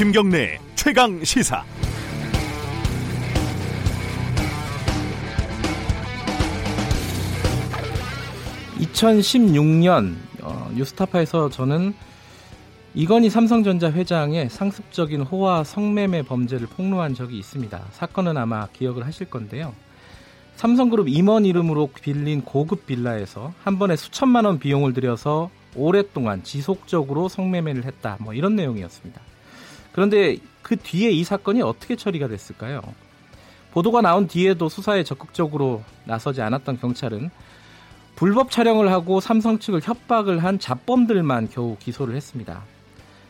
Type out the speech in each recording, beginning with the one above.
김경래 최강 시사. (2016년) 어, 뉴스타파에서 저는 이건희 삼성전자 회장의 상습적인 호화 성매매 범죄를 폭로한 적이 있습니다. 사건은 아마 기억을 하실 건데요. 삼성그룹 임원 이름으로 빌린 고급 빌라에서 한 번에 수천만 원 비용을 들여서 오랫동안 지속적으로 성매매를 했다. 뭐 이런 내용이었습니다. 그런데 그 뒤에 이 사건이 어떻게 처리가 됐을까요? 보도가 나온 뒤에도 수사에 적극적으로 나서지 않았던 경찰은 불법 촬영을 하고 삼성 측을 협박을 한 잡범들만 겨우 기소를 했습니다.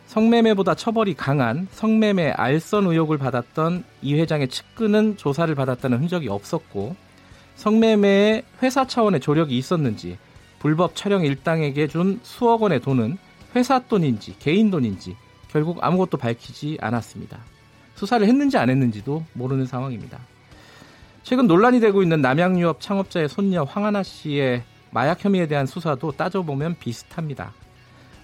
성매매보다 처벌이 강한 성매매 알선 의혹을 받았던 이 회장의 측근은 조사를 받았다는 흔적이 없었고 성매매에 회사 차원의 조력이 있었는지 불법 촬영 일당에게 준 수억 원의 돈은 회사 돈인지 개인 돈인지 결국 아무것도 밝히지 않았습니다. 수사를 했는지 안 했는지도 모르는 상황입니다. 최근 논란이 되고 있는 남양유업 창업자의 손녀 황하나 씨의 마약 혐의에 대한 수사도 따져보면 비슷합니다.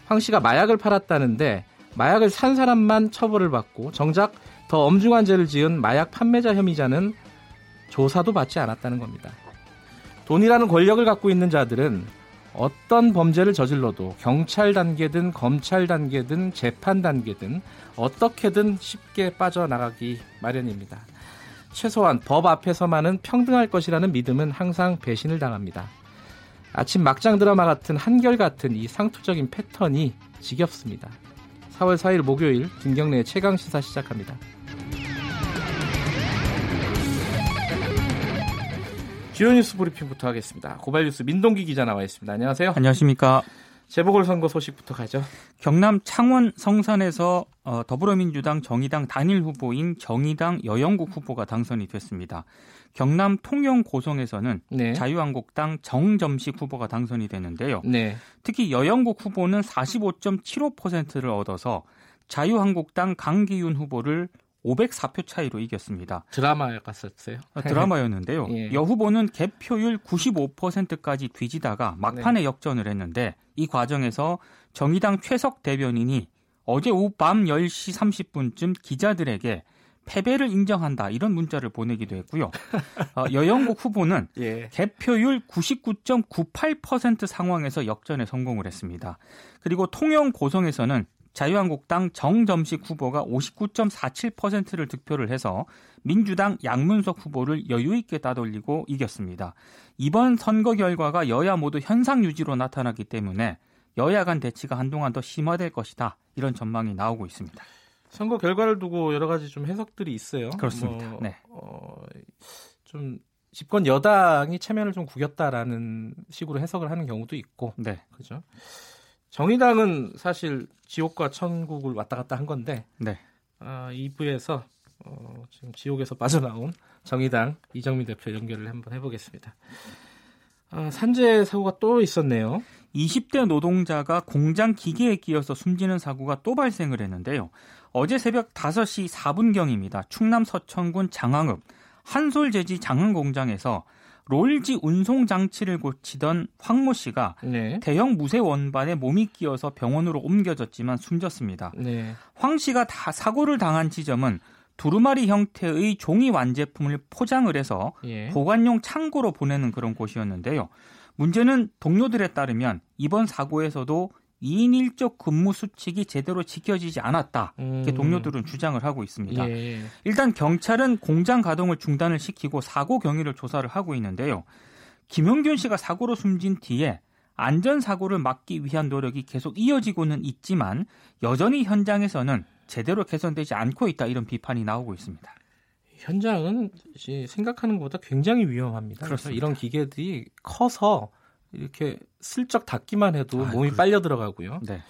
황 씨가 마약을 팔았다는데 마약을 산 사람만 처벌을 받고 정작 더 엄중한 죄를 지은 마약 판매자 혐의자는 조사도 받지 않았다는 겁니다. 돈이라는 권력을 갖고 있는 자들은 어떤 범죄를 저질러도 경찰 단계든 검찰 단계든 재판 단계든 어떻게든 쉽게 빠져나가기 마련입니다. 최소한 법 앞에서만은 평등할 것이라는 믿음은 항상 배신을 당합니다. 아침 막장 드라마 같은 한결같은 이 상투적인 패턴이 지겹습니다. 4월 4일 목요일 김경래의 최강 시사 시작합니다. 주요 뉴스 브리핑부터 하겠습니다. 고발 뉴스 민동기 기자 나와 있습니다. 안녕하세요. 안녕하십니까. 재보궐 선거 소식부터 가죠. 경남 창원 성산에서 어, 더불어민주당 정의당 단일 후보인 정의당 여영국 후보가 당선이 됐습니다. 경남 통영 고성에서는 네. 자유한국당 정점식 후보가 당선이 되는데요. 네. 특히 여영국 후보는 45.75%를 얻어서 자유한국당 강기윤 후보를 504표 차이로 이겼습니다. 드라마 갔었어요? 아, 드라마였는데요. 예. 여 후보는 개표율 95%까지 뒤지다가 막판에 네. 역전을 했는데 이 과정에서 정의당 최석 대변인이 어제 오후 밤 10시 30분쯤 기자들에게 패배를 인정한다 이런 문자를 보내기도 했고요. 어, 여영국 후보는 예. 개표율 99.98% 상황에서 역전에 성공을 했습니다. 그리고 통영 고성에서는 자유한국당 정점식 후보가 59.47%를 득표를 해서 민주당 양문석 후보를 여유 있게 따돌리고 이겼습니다. 이번 선거 결과가 여야 모두 현상 유지로 나타났기 때문에 여야 간 대치가 한동안 더 심화될 것이다. 이런 전망이 나오고 있습니다. 선거 결과를 두고 여러 가지 좀 해석들이 있어요. 그렇습니다. 뭐, 네. 어, 좀 집권 여당이 체면을 좀 구겼다라는 식으로 해석을 하는 경우도 있고. 네. 그죠. 정의당은 사실 지옥과 천국을 왔다 갔다 한 건데 네. 아, 2부에서 어, 지금 지옥에서 빠져나온 정의당 이정민 대표 연결을 한번 해보겠습니다. 아, 산재 사고가 또 있었네요. 20대 노동자가 공장 기계에 끼어서 숨지는 사고가 또 발생을 했는데요. 어제 새벽 5시 4분경입니다. 충남 서천군 장항읍 한솔재지 장흥 공장에서 롤지 운송 장치를 고치던 황모 씨가 네. 대형 무쇠 원반에 몸이 끼어서 병원으로 옮겨졌지만 숨졌습니다. 네. 황 씨가 다 사고를 당한 지점은 두루마리 형태의 종이 완제품을 포장을 해서 예. 보관용 창고로 보내는 그런 곳이었는데요. 문제는 동료들에 따르면 이번 사고에서도 2인 1조 근무 수칙이 제대로 지켜지지 않았다. 이렇게 음. 동료들은 주장을 하고 있습니다. 예. 일단 경찰은 공장 가동을 중단을 시키고 사고 경위를 조사를 하고 있는데요. 김용균 씨가 사고로 숨진 뒤에 안전 사고를 막기 위한 노력이 계속 이어지고는 있지만 여전히 현장에서는 제대로 개선되지 않고 있다 이런 비판이 나오고 있습니다. 현장은 생각하는 것보다 굉장히 위험합니다. 그래서 이런 기계들이 커서 이렇게 슬쩍 닿기만 해도 아, 몸이 그렇죠. 빨려 들어가고요. 네.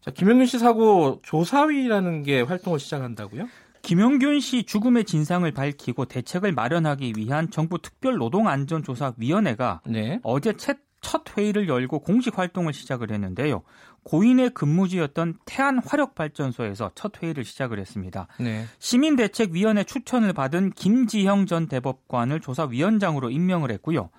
자, 김영균 씨 사고 조사위라는 게 활동을 시작한다고요? 김영균 씨 죽음의 진상을 밝히고 대책을 마련하기 위한 정부 특별 노동안전조사위원회가 네. 어제 첫, 첫 회의를 열고 공식 활동을 시작을 했는데요. 고인의 근무지였던 태안 화력발전소에서 첫 회의를 시작을 했습니다. 네. 시민대책위원회 추천을 받은 김지형 전 대법관을 조사위원장으로 임명을 했고요.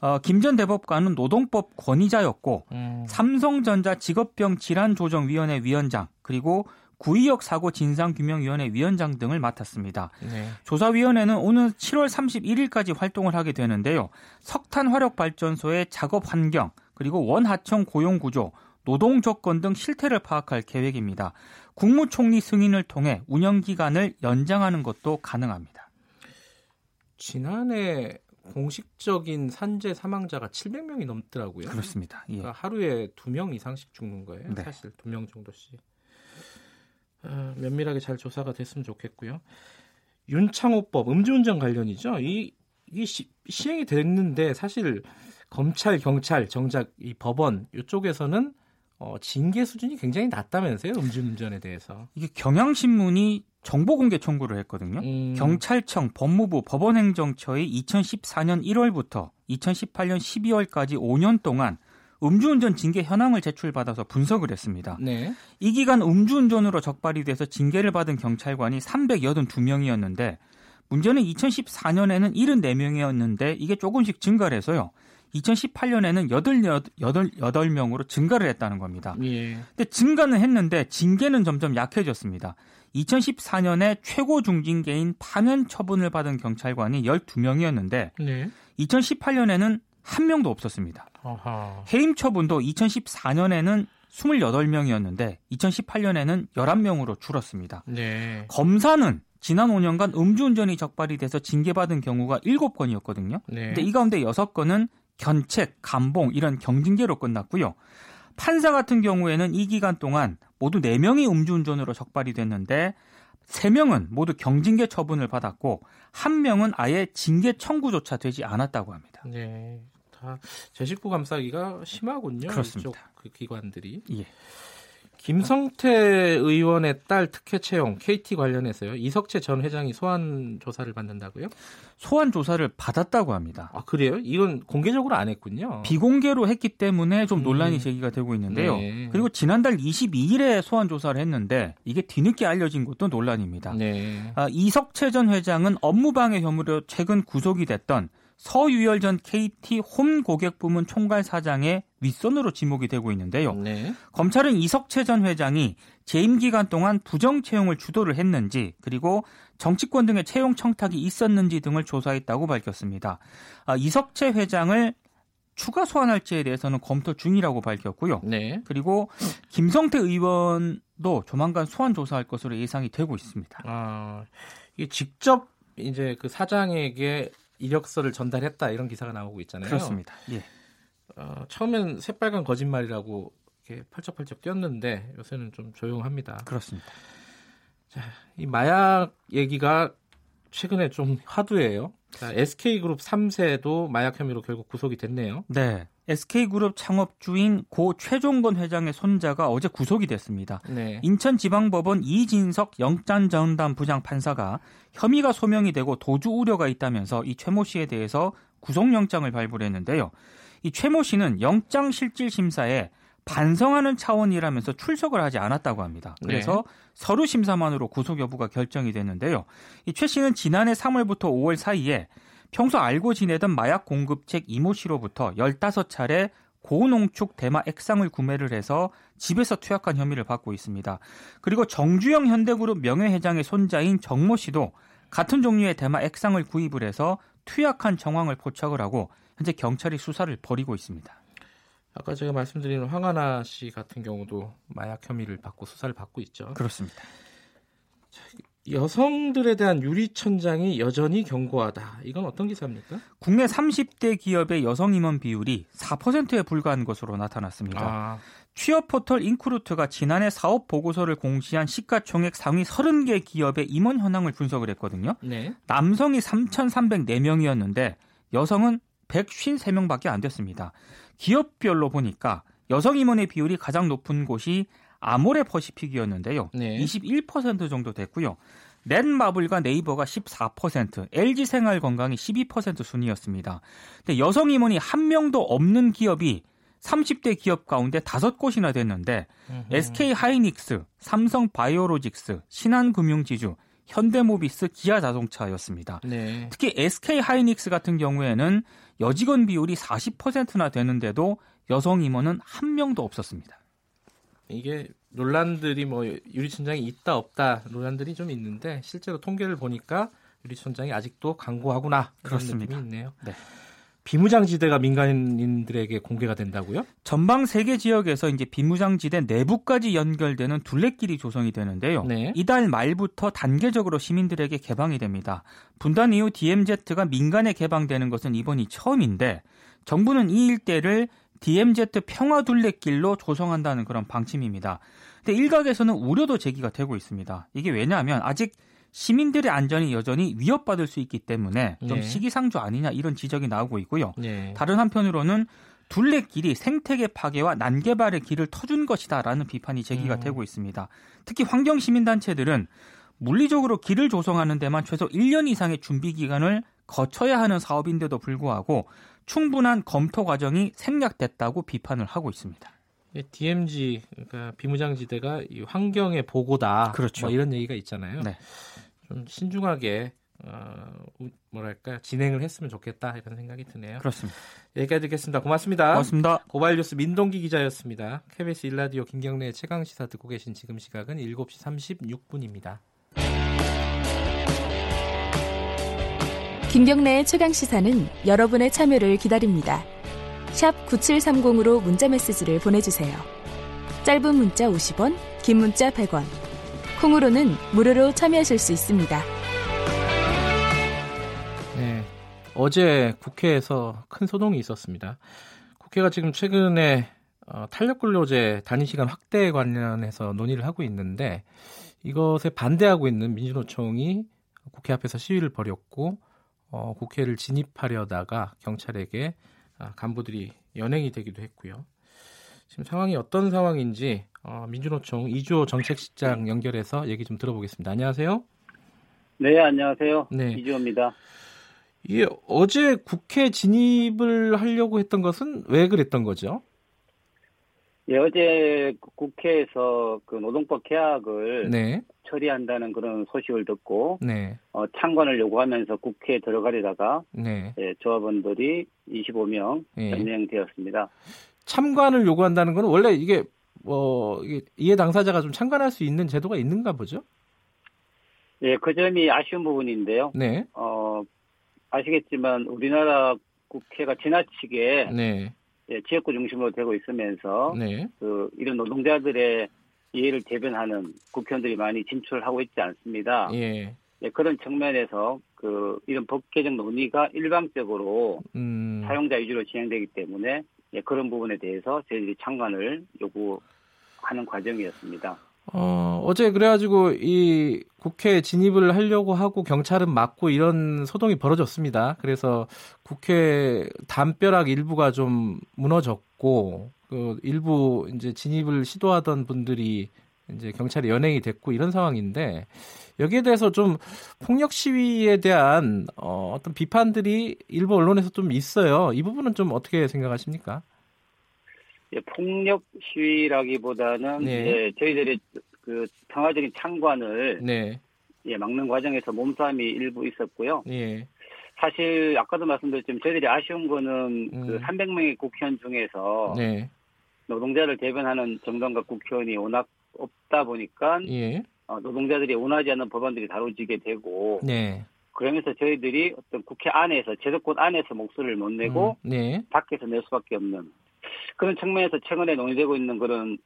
어, 김전 대법관은 노동법 권위자였고 음. 삼성전자 직업병 질환조정위원회 위원장 그리고 구의역 사고 진상규명위원회 위원장 등을 맡았습니다. 네. 조사위원회는 오늘 7월 31일까지 활동을 하게 되는데요. 석탄 화력 발전소의 작업 환경 그리고 원하청 고용 구조, 노동 조건 등 실태를 파악할 계획입니다. 국무총리 승인을 통해 운영 기간을 연장하는 것도 가능합니다. 지난해 공식적인 산재 사망자가 700명이 넘더라고요. 그렇습니다. 예. 그러니까 하루에 두명 이상씩 죽는 거예요. 네. 사실 두명 정도씩. 어, 면밀하게 잘 조사가 됐으면 좋겠고요. 윤창호법 음주운전 관련이죠. 이 이게 시, 시행이 됐는데 사실 검찰, 경찰, 정작 이 법원 이쪽에서는 어, 징계 수준이 굉장히 낮다면서요. 음주운전에 대해서. 이게 경향신문이 정보 공개 청구를 했거든요. 음, 경찰청, 법무부, 법원행정처의 2014년 1월부터 2018년 12월까지 5년 동안 음주운전 징계 현황을 제출받아서 분석을 했습니다. 네. 이 기간 음주운전으로 적발이 돼서 징계를 받은 경찰관이 382명이었는데 문제는 2014년에는 74명이었는데 이게 조금씩 증가를 해서요. 2018년에는 88명으로 증가를 했다는 겁니다. 예. 근데 증가는 했는데 징계는 점점 약해졌습니다. 2014년에 최고 중징계인 파면 처분을 받은 경찰관이 12명이었는데 네. 2018년에는 한 명도 없었습니다. 아하. 해임 처분도 2014년에는 28명이었는데 2018년에는 11명으로 줄었습니다. 네. 검사는 지난 5년간 음주운전이 적발이 돼서 징계받은 경우가 7건이었거든요. 네. 근데 이 가운데 6건은 견책, 감봉 이런 경징계로 끝났고요. 판사 같은 경우에는 이 기간 동안 모두 4명이 음주운전으로 적발이 됐는데 3명은 모두 경징계 처분을 받았고 1명은 아예 징계 청구조차 되지 않았다고 합니다. 네. 다 제식구 감싸기가 심하군요. 그렇습니다. 그 기관들이. 예. 김성태 의원의 딸 특혜 채용 KT 관련해서요. 이석채 전 회장이 소환 조사를 받는다고요? 소환 조사를 받았다고 합니다. 아 그래요? 이건 공개적으로 안 했군요. 비공개로 했기 때문에 좀 논란이 음. 제기가 되고 있는데요. 네. 그리고 지난달 22일에 소환 조사를 했는데 이게 뒤늦게 알려진 것도 논란입니다. 네. 아, 이석채 전 회장은 업무방해 혐의로 최근 구속이 됐던 서유열 전 KT 홈 고객 부문 총괄 사장의 윗선으로 지목이 되고 있는데요. 네. 검찰은 이석채 전 회장이 재임 기간 동안 부정 채용을 주도를 했는지 그리고 정치권 등의 채용 청탁이 있었는지 등을 조사했다고 밝혔습니다. 아, 이석채 회장을 추가 소환할지에 대해서는 검토 중이라고 밝혔고요. 네. 그리고 김성태 의원도 조만간 소환 조사할 것으로 예상이 되고 있습니다. 아 이게 직접 이제 그 사장에게 이력서를 전달했다 이런 기사가 나오고 있잖아요. 그렇습니다. 예. 어, 처음엔 새빨간 거짓말이라고 이렇게 펄쩍펄쩍 뛰었는데 요새는 좀 조용합니다. 그렇습니다. 이 마약 얘기가 최근에 좀 화두예요. 자, SK그룹 3세도 마약 혐의로 결국 구속이 됐네요. 네. SK그룹 창업주인 고 최종건 회장의 손자가 어제 구속이 됐습니다. 네. 인천지방법원 이진석 영장전담 부장 판사가 혐의가 소명이 되고 도주 우려가 있다면서 이 최모 씨에 대해서 구속영장을 발부했는데요. 이 최모 씨는 영장 실질 심사에 반성하는 차원이라면서 출석을 하지 않았다고 합니다. 그래서 서류 심사만으로 구속 여부가 결정이 됐는데요. 이 최 씨는 지난해 3월부터 5월 사이에 평소 알고 지내던 마약 공급책 이모 씨로부터 15차례 고농축 대마 액상을 구매를 해서 집에서 투약한 혐의를 받고 있습니다. 그리고 정주영 현대그룹 명예회장의 손자인 정모 씨도 같은 종류의 대마 액상을 구입을 해서 투약한 정황을 포착을 하고 현재 경찰이 수사를 벌이고 있습니다. 아까 제가 말씀드린 황하나 씨 같은 경우도 마약 혐의를 받고 수사를 받고 있죠. 그렇습니다. 여성들에 대한 유리천장이 여전히 견고하다. 이건 어떤 기사입니까? 국내 30대 기업의 여성 임원 비율이 4%에 불과한 것으로 나타났습니다. 아, 취업 포털 인크루트가 지난해 사업 보고서를 공시한 시가총액 상위 30개 기업의 임원 현황을 분석을 했거든요. 네. 남성이 3,304명이었는데 여성은 153명밖에 안 됐습니다. 기업별로 보니까 여성 임원의 비율이 가장 높은 곳이 아모레 퍼시픽이었는데요. 네. 21% 정도 됐고요. 넷마블과 네이버가 14%, LG생활건강이 12% 순이었습니다. 근데 여성 임원이 한 명도 없는 기업이 30대 기업 가운데 5곳이나 됐는데 SK 하이닉스, 삼성 바이오로직스, 신한금융지주, 현대모비스, 기아자동차였습니다. 네. 특히 SK 하이닉스 같은 경우에는 여직원 비율이 40%나 되는데도 여성 임원은 한 명도 없었습니다. 이게 논란들이 뭐 유리천장이 있다 없다 논란들이 좀 있는데 실제로 통계를 보니까 유리천장이 아직도 강고하구나 그런 그렇습니다. 느낌이 있네요. 네. 비무장지대가 민간인들에게 공개가 된다고요? 전방 세 개 지역에서 이제 비무장지대 내부까지 연결되는 둘레길이 조성이 되는데요. 네. 이달 말부터 단계적으로 시민들에게 개방이 됩니다. 분단 이후 DMZ가 민간에 개방되는 것은 이번이 처음인데 정부는 이 일대를 DMZ 평화 둘레길로 조성한다는 그런 방침입니다. 근데 일각에서는 우려도 제기가 되고 있습니다. 이게 왜냐하면 아직 시민들의 안전이 여전히 위협받을 수 있기 때문에 좀 네. 시기상조 아니냐 이런 지적이 나오고 있고요. 네. 다른 한편으로는 둘레길이 생태계 파괴와 난개발의 길을 터준 것이다라는 비판이 제기가 음. 되고 있습니다. 특히 환경 시민단체들은 물리적으로 길을 조성하는 데만 최소 1년 이상의 준비 기간을 거쳐야 하는 사업인데도 불구하고 충분한 검토 과정이 생략됐다고 비판을 하고 있습니다. 예, DMZ 그러니까 비무장지대가 이 환경의 보고다. 그렇죠. 뭐 이런 얘기가 있잖아요. 네. 좀 신중하게 어, 우- 뭐랄까 진행을 했으면 좋겠다 이런 생각이 드네요. 그렇습니다. 여기까지 듣겠습니다. 고맙습니다. 고맙습니다. 고발뉴스 민동기 기자였습니다. KBS 일라디오 김경래 최강 시사 듣고 계신 지금 시각은 7시 36분입니다. 김경래의 최강 시사는 여러분의 참여를 기다립니다. 샵 9730으로 문자 메시지를 보내주세요. 짧은 문자 50원, 긴 문자 100원. 콩으로는 무료로 참여하실 수 있습니다. 네. 어제 국회에서 큰 소동이 있었습니다. 국회가 지금 최근에 어, 탄력근로제 단위시간 확대 관련해서 논의를 하고 있는데 이것에 반대하고 있는 민주노총이 국회 앞에서 시위를 벌였고 어, 국회를 진입하려다가 경찰에게 아, 간부들이 연행이 되기도 했고요. 지금 상황이 어떤 상황인지 어, 민주노총 이주호 정책실장 연결해서 얘기 좀 들어보겠습니다. 안녕하세요. 네, 안녕하세요. 네. 이주호입니다. 이게 어제 국회 진입을 하려고 했던 것은 왜 그랬던 거죠? 예, 어제 국회에서 그 노동법 개혁을 네, 처리한다는 그런 소식을 듣고 네, 어, 창관을 요구하면서 국회에 들어가려다가 네. 예, 조합원들이 25명 예. 연행되었습니다. 참관을 요구한다는 건 원래 이게 뭐 이게 이해 당사자가 좀 참관할 수 있는 제도가 있는가 보죠? 예, 그 점이 아쉬운 부분인데요. 네, 어, 아시겠지만 우리나라 국회가 지나치게 네, 예, 지역구 중심으로 되고 있으면서 네, 그 이런 노동자들의 이해를 대변하는 국회의원들이 많이 진출하고 있지 않습니다. 예, 예, 그런 측면에서 그 이런 법 개정 논의가 일방적으로 음, 사용자 위주로 진행되기 때문에 예, 그런 부분에 대해서 저희들이 참관을 요구 하는 과정이었습니다. 어, 어제 그래가지고 이 국회 진입을 하려고 하고 경찰은 막고 이런 소동이 벌어졌습니다. 그래서 국회 담벼락 일부가 좀 무너졌고 그 일부 이제 진입을 시도하던 분들이 이제 경찰에 연행이 됐고 이런 상황인데 여기에 대해서 좀 폭력 시위에 대한 어, 어떤 비판들이 일부 언론에서 좀 있어요. 이 부분은 좀 어떻게 생각하십니까? 예, 폭력 시위라기보다는 네. 예, 저희들이 그 평화적인 창관을 네, 예, 막는 과정에서 몸싸움이 일부 있었고요. 예, 사실 아까도 말씀드렸지만 저희들이 아쉬운 거는 그 음. 300명의 국회의원 중에서 네, 노동자를 대변하는 정당과 국회의원이 워낙 없다 보니까 예, 어, 노동자들이 원하지 않는 법안들이 다뤄지게 되고 네, 그러면서 저희들이 어떤 국회 안에서 제도권 안에서 목소리를 못 내고 음, 네, 밖에서 낼 수밖에 없는 그런 측면에서 최근에 논의되고 있는 그런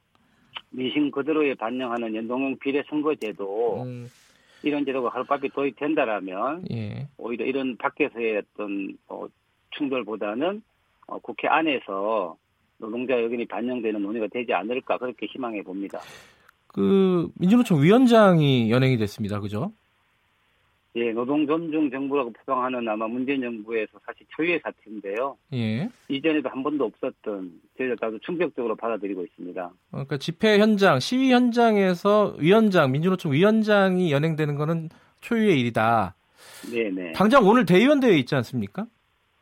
민심 그대로에 반영하는 연동형 비례 선거제도 음, 이런 제도가 하루빨리 도입된다라면 예. 오히려 이런 밖에서의 어떤 어, 충돌보다는 어, 국회 안에서 노동자 의견이 반영되는 논의가 되지 않을까 그렇게 희망해 봅니다. 그 민주노총 위원장이 연행이 됐습니다. 그죠? 예, 노동 존중 정부라고 표방하는 아마 문재인 정부에서 사실 초유의 사태인데요. 예. 이전에도 한 번도 없었던 저희들 아주 충격적으로 받아들이고 있습니다. 그러니까 집회 현장, 시위 현장에서 위원장, 민주노총 위원장이 연행되는 거는 초유의 일이다. 네 네. 당장 오늘 대의원 대회 있지 않습니까?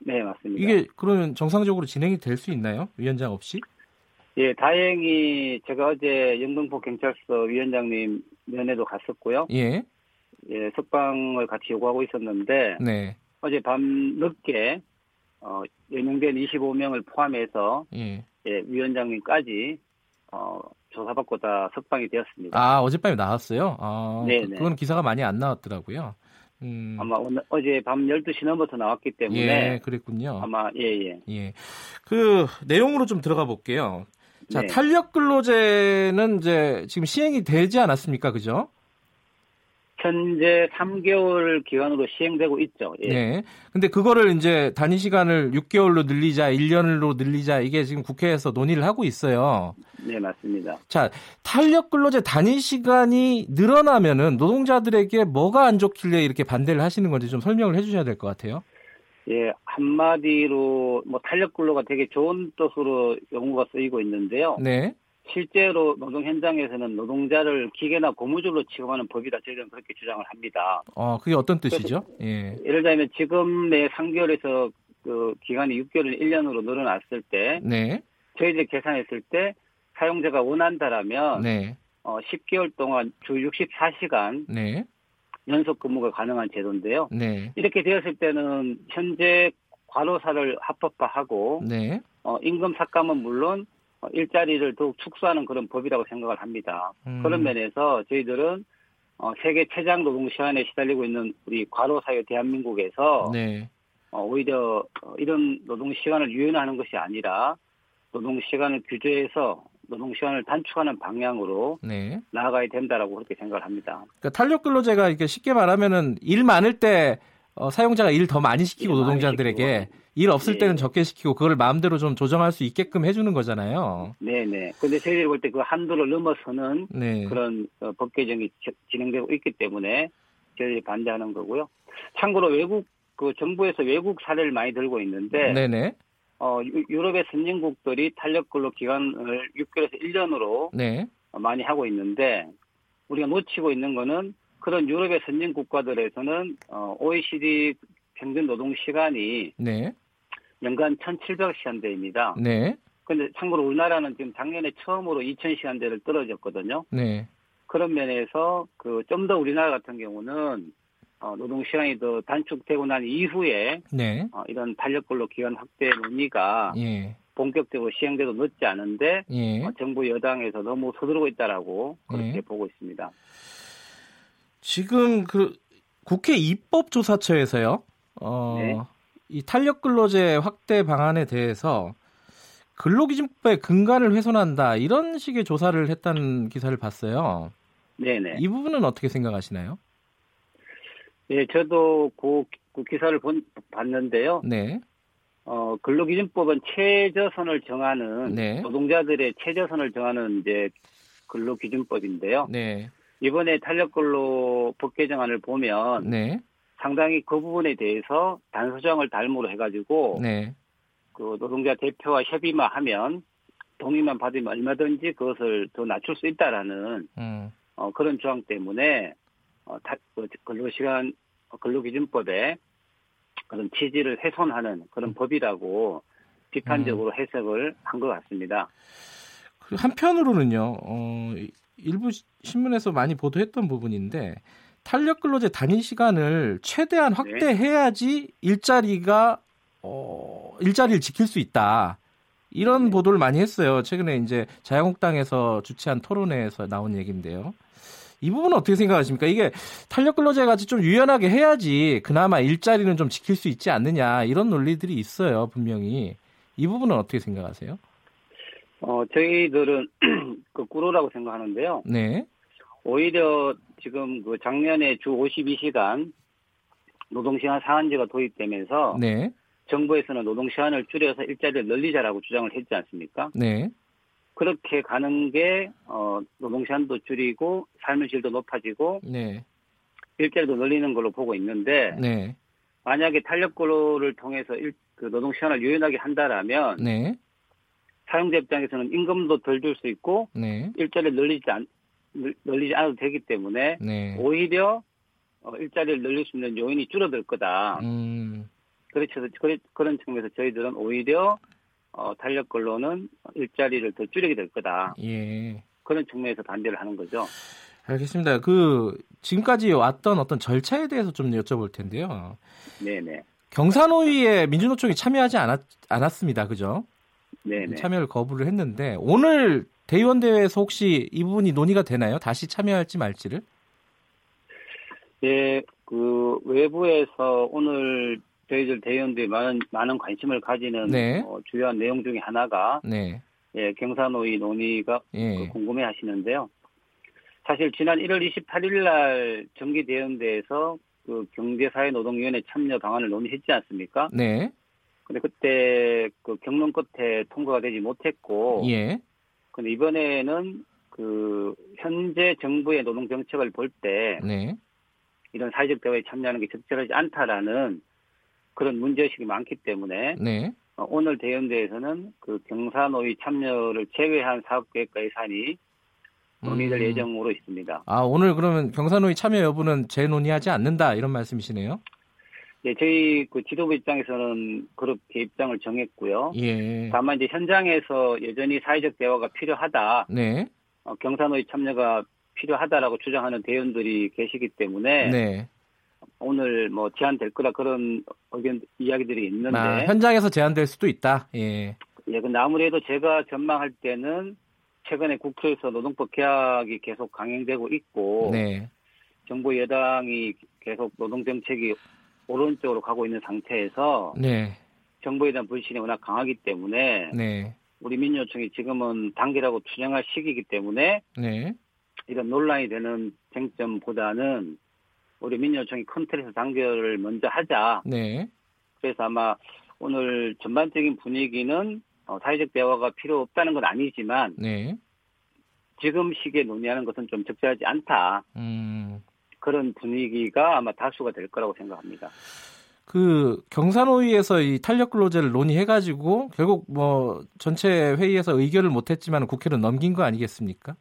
네, 맞습니다. 이게 그러면 정상적으로 진행이 될 수 있나요? 위원장 없이? 예, 다행히 제가 어제 영등포 경찰서 위원장님 면회도 갔었고요. 예. 예, 석방을 같이 요구하고 있었는데 네. 어제 밤 늦게 어, 연행된 25명을 포함해서 예. 예, 위원장님까지 어, 조사받고 다 석방이 되었습니다. 아 어젯밤에 나왔어요. 아, 네네. 그건 기사가 많이 안 나왔더라고요. 음, 아마 오늘 어제 밤 12시 넘어서 나왔기 때문에 예, 그랬군요. 아마 예예. 예. 그 내용으로 좀 들어가 볼게요. 자, 네. 탄력 근로제는 이제 지금 시행이 되지 않았습니까? 그죠? 현재 3개월 기간으로 시행되고 있죠. 예. 네. 근데 그거를 이제 단위 시간을 6개월로 늘리자, 1년으로 늘리자 이게 지금 국회에서 논의를 하고 있어요. 네, 맞습니다. 자, 탄력 근로제 단위 시간이 늘어나면은 노동자들에게 뭐가 안 좋길래 이렇게 반대를 하시는 건지 좀 설명을 해 주셔야 될 것 같아요. 예, 한마디로 뭐 탄력 근로가 되게 좋은 뜻으로 용어가 쓰이고 있는데요. 네. 실제로 노동 현장에서는 노동자를 기계나 고무줄로 취급하는 법이다 저희는 그렇게 주장을 합니다. 어, 그게 어떤 뜻이죠? 예. 예를 들면 지금의 3개월에서 그 기간이 6개월, 1년으로 늘어났을 때 네. 저희들이 계산했을 때 사용자가 원한다라면 네. 어, 10개월 동안 주 64시간 네. 연속 근무가 가능한 제도인데요. 네. 이렇게 되었을 때는 현재 과로사를 합법화하고 네. 어, 임금 삭감은 물론 어, 일자리를 더욱 축소하는 그런 법이라고 생각을 합니다. 음. 그런 면에서 저희들은 어, 세계 최장 노동 시간에 시달리고 있는 우리 과로 사회 대한민국에서 네. 어, 오히려 어, 이런 노동 시간을 유연하는 것이 아니라 노동 시간을 규제해서 노동 시간을 단축하는 방향으로 네. 나아가야 된다라고 그렇게 생각을 합니다. 그러니까 탄력 근로제가 이렇게 쉽게 말하면은 일 많을 때 어, 사용자가 일 더 많이 시키고 일 많이 노동자들에게 시키고. 일 없을 예. 때는 적게 시키고 그걸 마음대로 좀 조정할 수 있게끔 해주는 거잖아요. 네네. 근데 저희들이 볼 때 그 한도를 넘어서는 네. 그런 어, 법 개정이 지- 진행되고 있기 때문에 저희들이 반대하는 거고요. 참고로 외국 그 정부에서 외국 사례를 많이 들고 있는데 네네. 어, 유- 유럽의 선진국들이 탄력 근로 기간을 6개월에서 1년으로 네. 많이 하고 있는데 우리가 놓치고 있는 거는 그런 유럽의 선진 국가들에서는 어, OECD 평균 노동 시간이 네. 연간 1,700시간대입니다. 네. 근데 참고로 우리나라는 지금 작년에 처음으로 2,000시간대를 떨어졌거든요. 네. 그런 면에서 그 좀 더 우리나라 같은 경우는 어, 노동 시간이 더 단축되고 난 이후에 네. 어, 이런 탄력근로 기간 확대 논의가 예. 본격적으로 시행돼도 늦지 않은데 예. 어, 정부 여당에서 너무 서두르고 있다라고 그렇게 예. 보고 있습니다. 지금 그 국회 입법조사처에서요. 어, 네. 이 탄력 근로제 확대 방안에 대해서 근로기준법의 근간을 훼손한다 이런 식의 조사를 했다는 기사를 봤어요. 네네. 이 부분은 어떻게 생각하시나요? 예, 저도 그, 그 기사를 본, 봤는데요. 네, 어, 근로기준법은 최저선을 정하는 네. 노동자들의 최저선을 정하는 이제 근로기준법인데요. 네, 이번에 탄력근로 법 개정안을 보면 네, 상당히 그 부분에 대해서 단서정을 달무로 해가지고 네, 그 노동자 대표와 협의만 하면 동의만 받으면 얼마든지 그것을 더 낮출 수 있다라는 음, 어, 그런 조항 때문에 어, 다, 그 근로시간 근로기준법에 그런 취지를 훼손하는 그런 법이라고 비판적으로 해석을 한 것 같습니다. 그 한편으로는요, 어, 일부 시- 신문에서 많이 보도했던 부분인데 탄력 근로제 단위 시간을 최대한 확대해야지 일자리가 어, 일자리를 지킬 수 있다. 이런 네. 보도를 많이 했어요. 최근에 이제 자유한국당에서 주최한 토론회에서 나온 얘기인데요. 이 부분은 어떻게 생각하십니까? 이게 탄력 근로제 같이 좀 유연하게 해야지 그나마 일자리는 좀 지킬 수 있지 않느냐 이런 논리들이 있어요, 분명히. 이 부분은 어떻게 생각하세요? 어, 저희들은 그 꾸로라고 생각하는데요. 네. 오히려 지금 그 작년에 주 52시간 노동시간 상한제가 도입되면서 네. 정부에서는 노동시간을 줄여서 일자리를 늘리자라고 주장을 했지 않습니까? 네. 그렇게 가는 게 어, 노동시간도 줄이고 삶의 질도 높아지고 네. 일자리도 늘리는 걸로 보고 있는데 네. 만약에 탄력근로를 통해서 일, 그 노동시간을 유연하게 한다라면 네. 사용자 입장에서는 임금도 덜 줄 수 있고 네. 일자리를 늘리지 않 늘- 늘리지 않아도 되기 때문에 네. 오히려 어, 일자리를 늘릴 수 있는 요인이 줄어들 거다. 음. 그렇죠. 그런 측면에서 저희들은 오히려 어, 탄력 근로는 일자리를 더 줄이게 될 거다. 예. 그런 측면에서 반대를 하는 거죠. 알겠습니다. 그 지금까지 왔던 어떤 절차에 대해서 좀 여쭤볼 텐데요. 네네. 경산호위에 민주노총이 참여하지 않았, 않았습니다. 그죠? 네네. 참여를 거부를 했는데 오늘 대의원 대회에서 혹시 이 부분이 논의가 되나요? 다시 참여할지 말지를? 예, 그 외부에서 오늘 저희들 대의원들이 많은 많은 관심을 가지는 네. 어, 주요한 내용 중에 하나가 네. 예, 경사노위 논의가 예. 그 궁금해 하시는데요. 사실 지난 1월 28일 날 정기 대응대에서 그 경제사회노동위원회 참여 방안을 논의했지 않습니까? 네. 근데 그때 그 경론 끝에 통과가 되지 못했고, 예. 근데 이번에는 그 현재 정부의 노동 정책을 볼 때 네. 이런 사회적 대화에 참여하는 게 적절하지 않다라는 그런 문제의식이 많기 때문에 네. 어, 오늘 대연대에서는 그 경사노위 참여를 제외한 사업계획과 예산이 논의될 음. 예정으로 있습니다. 아, 오늘 그러면 경사노위 참여 여부는 재논의하지 않는다 이런 말씀이시네요. 예, 저희 그 지도부 입장에서는 그렇게 입장을 정했고요. 예. 다만 이제 현장에서 여전히 사회적 대화가 필요하다, 네. 어, 경사노위 참여가 필요하다라고 주장하는 대원들이 계시기 때문에 네. 오늘 뭐 제한될 거라 그런 의견 이야기들이 있는데 아, 현장에서 제한될 수도 있다. 예. 예, 근데 아무래도 제가 전망할 때는 최근에 국회에서 노동법 개혁이 계속 강행되고 있고 네. 정부 여당이 계속 노동 정책이 오른쪽으로 가고 있는 상태에서 네. 정부에 대한 불신이 워낙 강하기 때문에 네. 우리 민주노총이 지금은 단계라고 추정할 시기이기 때문에 네. 이런 논란이 되는 쟁점보다는 우리 민주노총이 큰 틀에서 단결을 먼저 하자. 네. 그래서 아마 오늘 전반적인 분위기는 어, 사회적 대화가 필요 없다는 건 아니지만 네. 지금 시기에 논의하는 것은 좀 적절하지 않다. 음. 그런 분위기가 아마 다수가 될 거라고 생각합니다. 그 경산호위에서 이 탄력 근로제를 논의해가지고 결국 뭐 전체 회의에서 의결을 못했지만 국회로 넘긴 거 아니겠습니까?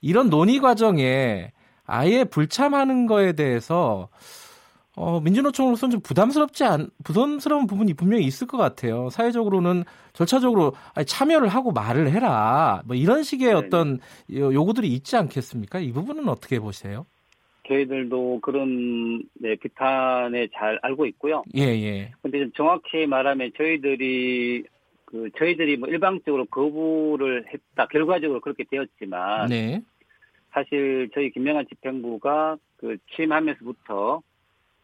이런 논의 과정에 아예 불참하는 거에 대해서 어, 민주노총으로서는 좀 부담스럽지 않, 부담스러운 부분이 분명히 있을 것 같아요. 사회적으로는 절차적으로 아니, 참여를 하고 말을 해라. 뭐 이런 식의 네네. 어떤 요- 요구들이 있지 않겠습니까? 이 부분은 어떻게 보세요? 저희들도 그런 네, 비판에 잘 알고 있고요. 예, 예. 근데 좀 정확히 말하면 저희들이 그 저희들이 뭐 일방적으로 거부를 했다. 결과적으로 그렇게 되었지만 네. 사실 저희 김명환 집행부가 그 취임하면서부터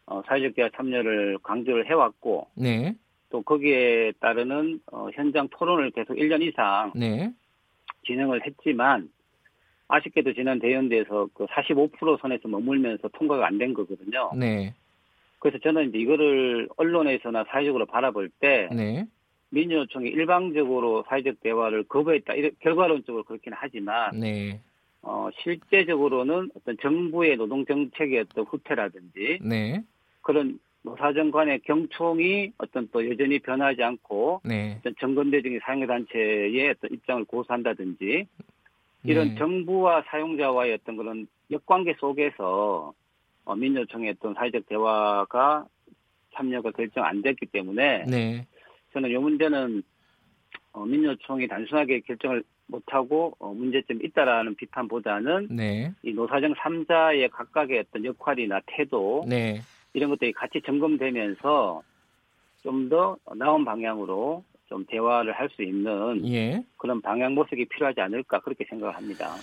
어, 사회적 대화 참여를 강조를 해왔고 네. 또 거기에 따르는 어, 현장 토론을 계속 1년 이상 네. 진행을 했지만 아쉽게도 지난 대연대에서 그 45% 선에서 머물면서 통과가 안 된 거거든요. 네. 그래서 저는 이제 이거를 언론에서나 사회적으로 바라볼 때 네. 민주노총이 일방적으로 사회적 대화를 거부했다. 이렇게 결과론적으로 그렇긴 하지만 네. 어, 실제적으로는 어떤 정부의 노동 정책의 어떤 후퇴라든지 네. 그런 노사정 간의 경총이 어떤 또 여전히 변하지 않고 네. 어떤 정건대 등의 사용단체의 어떤 입장을 고수한다든지 이런 네. 정부와 사용자와의 어떤 그런 역관계 속에서 어, 민주노총의 어떤 사회적 대화가 참여가 결정 안 됐기 때문에 네. 저는 이 문제는 어, 민주노총이 단순하게 결정을 못하고 어, 문제점이 있다라는 비판보다는 네. 이 노사정 3자의 각각의 어떤 역할이나 태도 네. 이런 것들이 같이 점검되면서 좀 더 나은 방향으로 좀 대화를 할 수 있는 예. 그런 방향 모색이 필요하지 않을까 그렇게 생각을 합니다.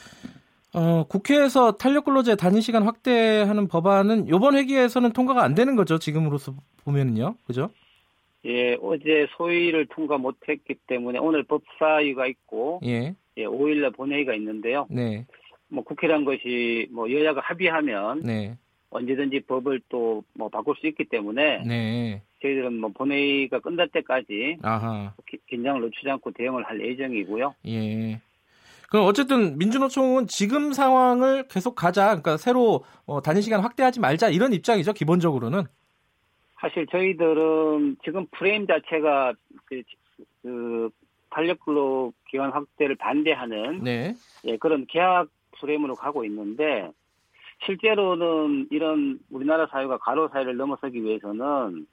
어, 국회에서 탄력 근로제 단위 시간 확대하는 법안은 이번 회기에서는 통과가 안 되는 거죠. 지금으로서 보면은요. 그죠? 예, 어제 소위를 통과 못했기 때문에 오늘 법사위가 있고 예. 예, 5일날 본회의가 있는데요. 네. 뭐 국회란 것이 뭐 여야가 합의하면 네. 언제든지 법을 또 뭐 바꿀 수 있기 때문에 네. 저희들은 뭐 본회의가 끝날 때까지 아하. 기- 긴장을 늦추지 않고 대응을 할 예정이고요. 예. 그럼 어쨌든 민주노총은 지금 상황을 계속 가자. 그러니까 새로 어, 단위 시간 확대하지 말자 이런 입장이죠. 기본적으로는. 사실 저희들은 지금 프레임 자체가 그, 그 탄력근로 기간 확대를 반대하는 네. 예, 그런 계약 프레임으로 가고 있는데 실제로는 이런 우리나라 사회가 가로 사회를 넘어서기 위해서는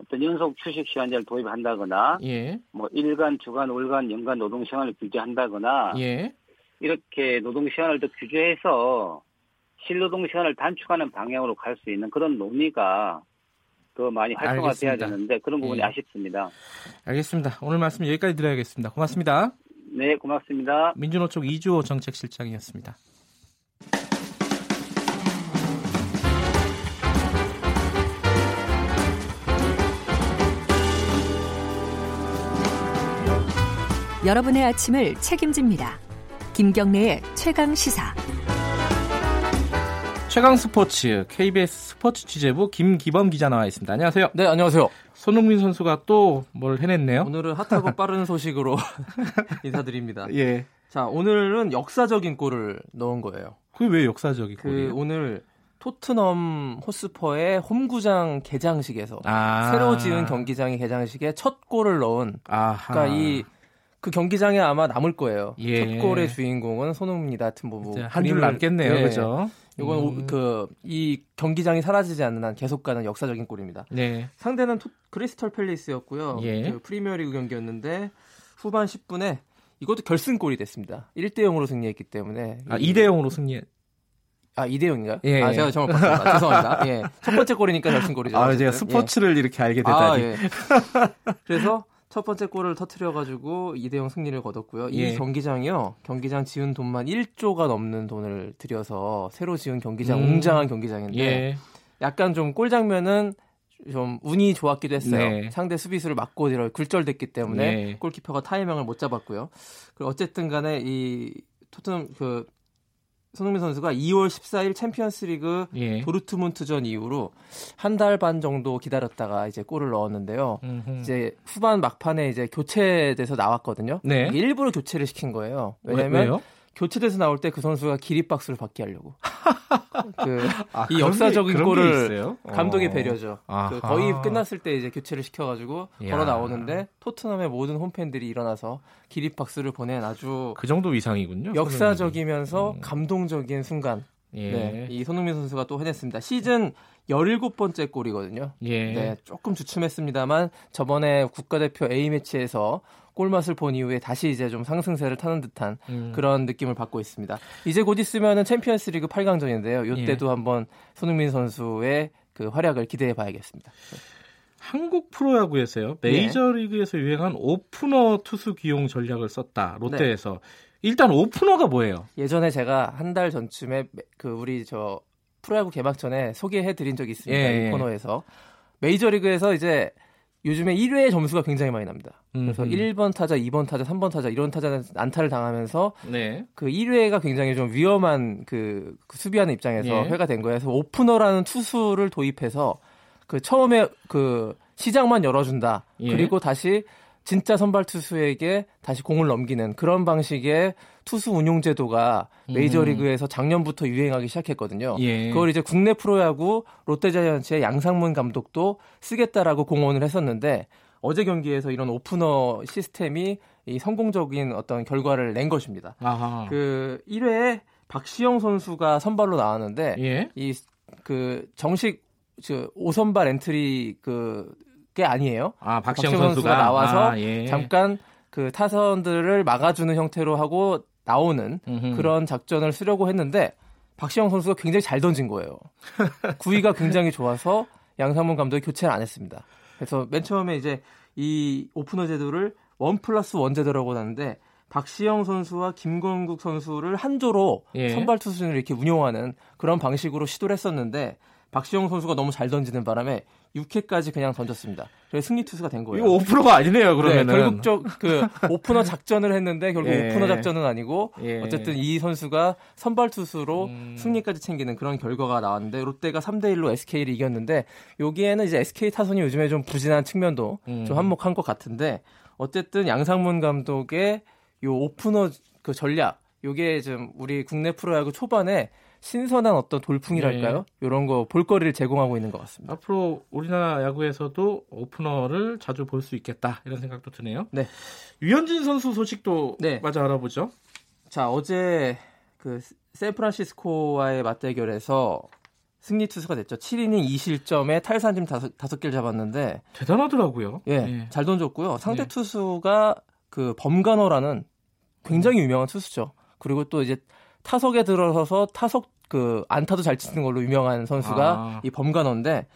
어떤 연속 휴식 시간제를 도입한다거나 예. 뭐 일간, 주간, 월간, 연간 노동 시간을 규제한다거나 예. 이렇게 노동 시간을 더 규제해서 실노동 시간을 단축하는 방향으로 갈 수 있는 그런 논의가 더 많이 활성화돼야. 되는데 그런 부분이 예. 아쉽습니다. 알겠습니다. 오늘 말씀 여기까지 드려야겠습니다. 고맙습니다. 네, 고맙습니다. 민주노총 이주호 정책실장이었습니다. 여러분의 아침을 책임집니다. 김경래의 최강 시사. 최강 스포츠 KBS 스포츠 취재부 김기범 기자 나와 있습니다. 안녕하세요. 네, 안녕하세요. 손흥민 선수가 또 뭘 해냈네요. 오늘은 핫하고 빠른 소식으로 인사드립니다. 예. 자, 오늘은 역사적인 골을 넣은 거예요. 그게 왜 역사적인 그 골이에요? 오늘 토트넘 호스퍼의 홈구장 개장식에서 아. 새로 지은 경기장의 개장식에 첫 골을 넣은 아하. 그러니까 이 그 경기장에 아마 남을 거예요. 예. 첫 골의 주인공은 손흥민이다. 하여튼 뭐, 뭐 한줄 남겠네요. 네. 그죠? 이건 음. 그이 경기장이 사라지지 않는 한 계속 가는 역사적인 골입니다. 네. 상대는 토- 크리스털 팰리스였고요. 예. 그 프리미어리그 경기였는데 후반 10분에 이것도 결승골이 됐습니다. 1대 0으로 승리했기 때문에 아, 이- 2대 0으로 승리. 아 2대 0인가요? 예, 아 예. 제가 잘못 봤습니다. 죄송합니다. 예. 첫 번째 골이니까 결승골이죠. 아, 제가 어쨌든. 스포츠를 이렇게 알게 예. 되다니. 아, 예. 그래서 첫 번째 골을 터트려 가지고 2대 0 승리를 거뒀고요. 예. 이 경기장이요. 경기장 지은 돈만 1조가 넘는 돈을 들여서 새로 지은 경기장 음. 웅장한 경기장인데 예. 약간 좀 골 장면은 좀 운이 좋았기도 했어요. 네. 상대 수비수를 맞고 굴절됐기 때문에 네. 골키퍼가 타이밍을 못 잡았고요. 그리고 어쨌든 간에 이 토트넘 그 손흥민 선수가 2월 14일 챔피언스리그 예. 도르트문트전 이후로 한 달 반 정도 기다렸다가 이제 골을 넣었는데요. 음흠. 이제 후반 막판에 이제 교체돼서 나왔거든요. 네. 일부러 교체를 시킨 거예요. 왜- 왜냐면 왜요? 교체돼서 나올 때 그 선수가 기립박수를 받게 하려고. 그 아, 이 역사적인 게 골을 있어요? 감독의 어. 배려죠. 그 거의 끝났을 때 이제 교체를 시켜가지고 야. 걸어 나오는데 토트넘의 모든 홈팬들이 일어나서 기립박수를 보낸 아주 그 정도 위상이군요. 역사적이면서 음. 감동적인 순간. 예. 네, 이 손흥민 선수가 또 해냈습니다. 시즌 17번째 골이거든요. 예. 네, 조금 주춤했습니다만 저번에 국가대표 A매치에서 골맛을 본 이후에 다시 이제 좀 상승세를 타는 듯한 음. 그런 느낌을 받고 있습니다. 이제 곧 있으면은 챔피언스리그 8강전인데요. 이때도 예. 한번 손흥민 선수의 그 활약을 기대해 봐야겠습니다. 한국 프로야구에서요. 메이저리그에서 유행한 오프너 투수 기용 전략을 썼다. 롯데에서. 일단 오프너가 뭐예요? 예전에 제가 한 달 전쯤에 그 우리 저 프로야구 개막 전에 소개해 드린 적이 있습니다. 예, 예. 이 코너에서 메이저리그에서 이제 요즘에 1회 점수가 굉장히 많이 납니다. 그래서 음흠. 1번 타자, 2번 타자, 3번 타자 이런 타자는 안타를 당하면서 네. 그 1회가 굉장히 좀 위험한 그, 그 수비하는 입장에서 예. 회가 된 거예요. 그래서 오프너라는 투수를 도입해서 그 처음에 그 시장만 열어준다. 예. 그리고 다시 진짜 선발 투수에게 다시 공을 넘기는 그런 방식의 투수 운용 제도가 메이저리그에서 작년부터 유행하기 시작했거든요. 음. 예. 그걸 이제 국내 프로야구 롯데자이언츠의 양상문 감독도 쓰겠다라고 공언을 했었는데 어제 경기에서 이런 오프너 시스템이 이 성공적인 어떤 결과를 낸 것입니다. 아하. 그 1회에 박시영 선수가 선발로 나왔는데 예. 이그 정식 저 5선발 엔트리 그 게 아니에요. 아, 박시영, 박시영 선수가, 선수가 나와서 아, 예. 잠깐 그 타선들을 막아주는 형태로 하고 나오는 음흠. 그런 작전을 쓰려고 했는데 박시영 선수가 굉장히 잘 던진 거예요. 구위가 굉장히 좋아서 양상문 감독이 교체를 안 했습니다. 그래서 맨 처음에 이제 이 오프너 제도를 원 플러스 원 제도라고 하는데 박시영 선수와 김건국 선수를 한 조로 예. 선발 투수를 이렇게 운용하는 그런 방식으로 시도를 했었는데 박시영 선수가 너무 잘 던지는 바람에 6회까지 그냥 던졌습니다. 그래서 승리 투수가 된 거예요. 이거 오프너가 아니네요, 그러면은. 네, 결국 저그 오프너 작전을 했는데 결국 예. 오프너 작전은 아니고 예. 어쨌든 이 선수가 선발 투수로 음. 승리까지 챙기는 그런 결과가 나왔는데 롯데가 3대 1로 SK를 이겼는데 여기에는 이제 SK 타선이 요즘에 좀 부진한 측면도 음. 좀 한몫한 것 같은데 어쨌든 양상문 감독의 요 오프너 그 전략 요게 좀 우리 국내 프로야구 초반에 신선한 어떤 돌풍이랄까요? 이런 거 볼거리를 제공하고 있는 것 같습니다. 앞으로 우리나라 야구에서도 오프너를 자주 볼 수 있겠다 이런 생각도 드네요. 네. 유현진 선수 소식도 네. 마저 알아보죠. 자 어제 그 샌프란시스코와의 맞대결에서 승리 투수가 됐죠. 7이닝 2실점에 탈삼진 다섯, 개를 잡았는데 대단하더라고요. 예, 잘 던졌고요. 상대 네. 투수가 그 범간호라는 굉장히 유명한 투수죠. 그리고 또 이제 타석에 들어서서 타석 그 안타도 잘 치는 걸로 유명한 선수가 아. 이 범간호인데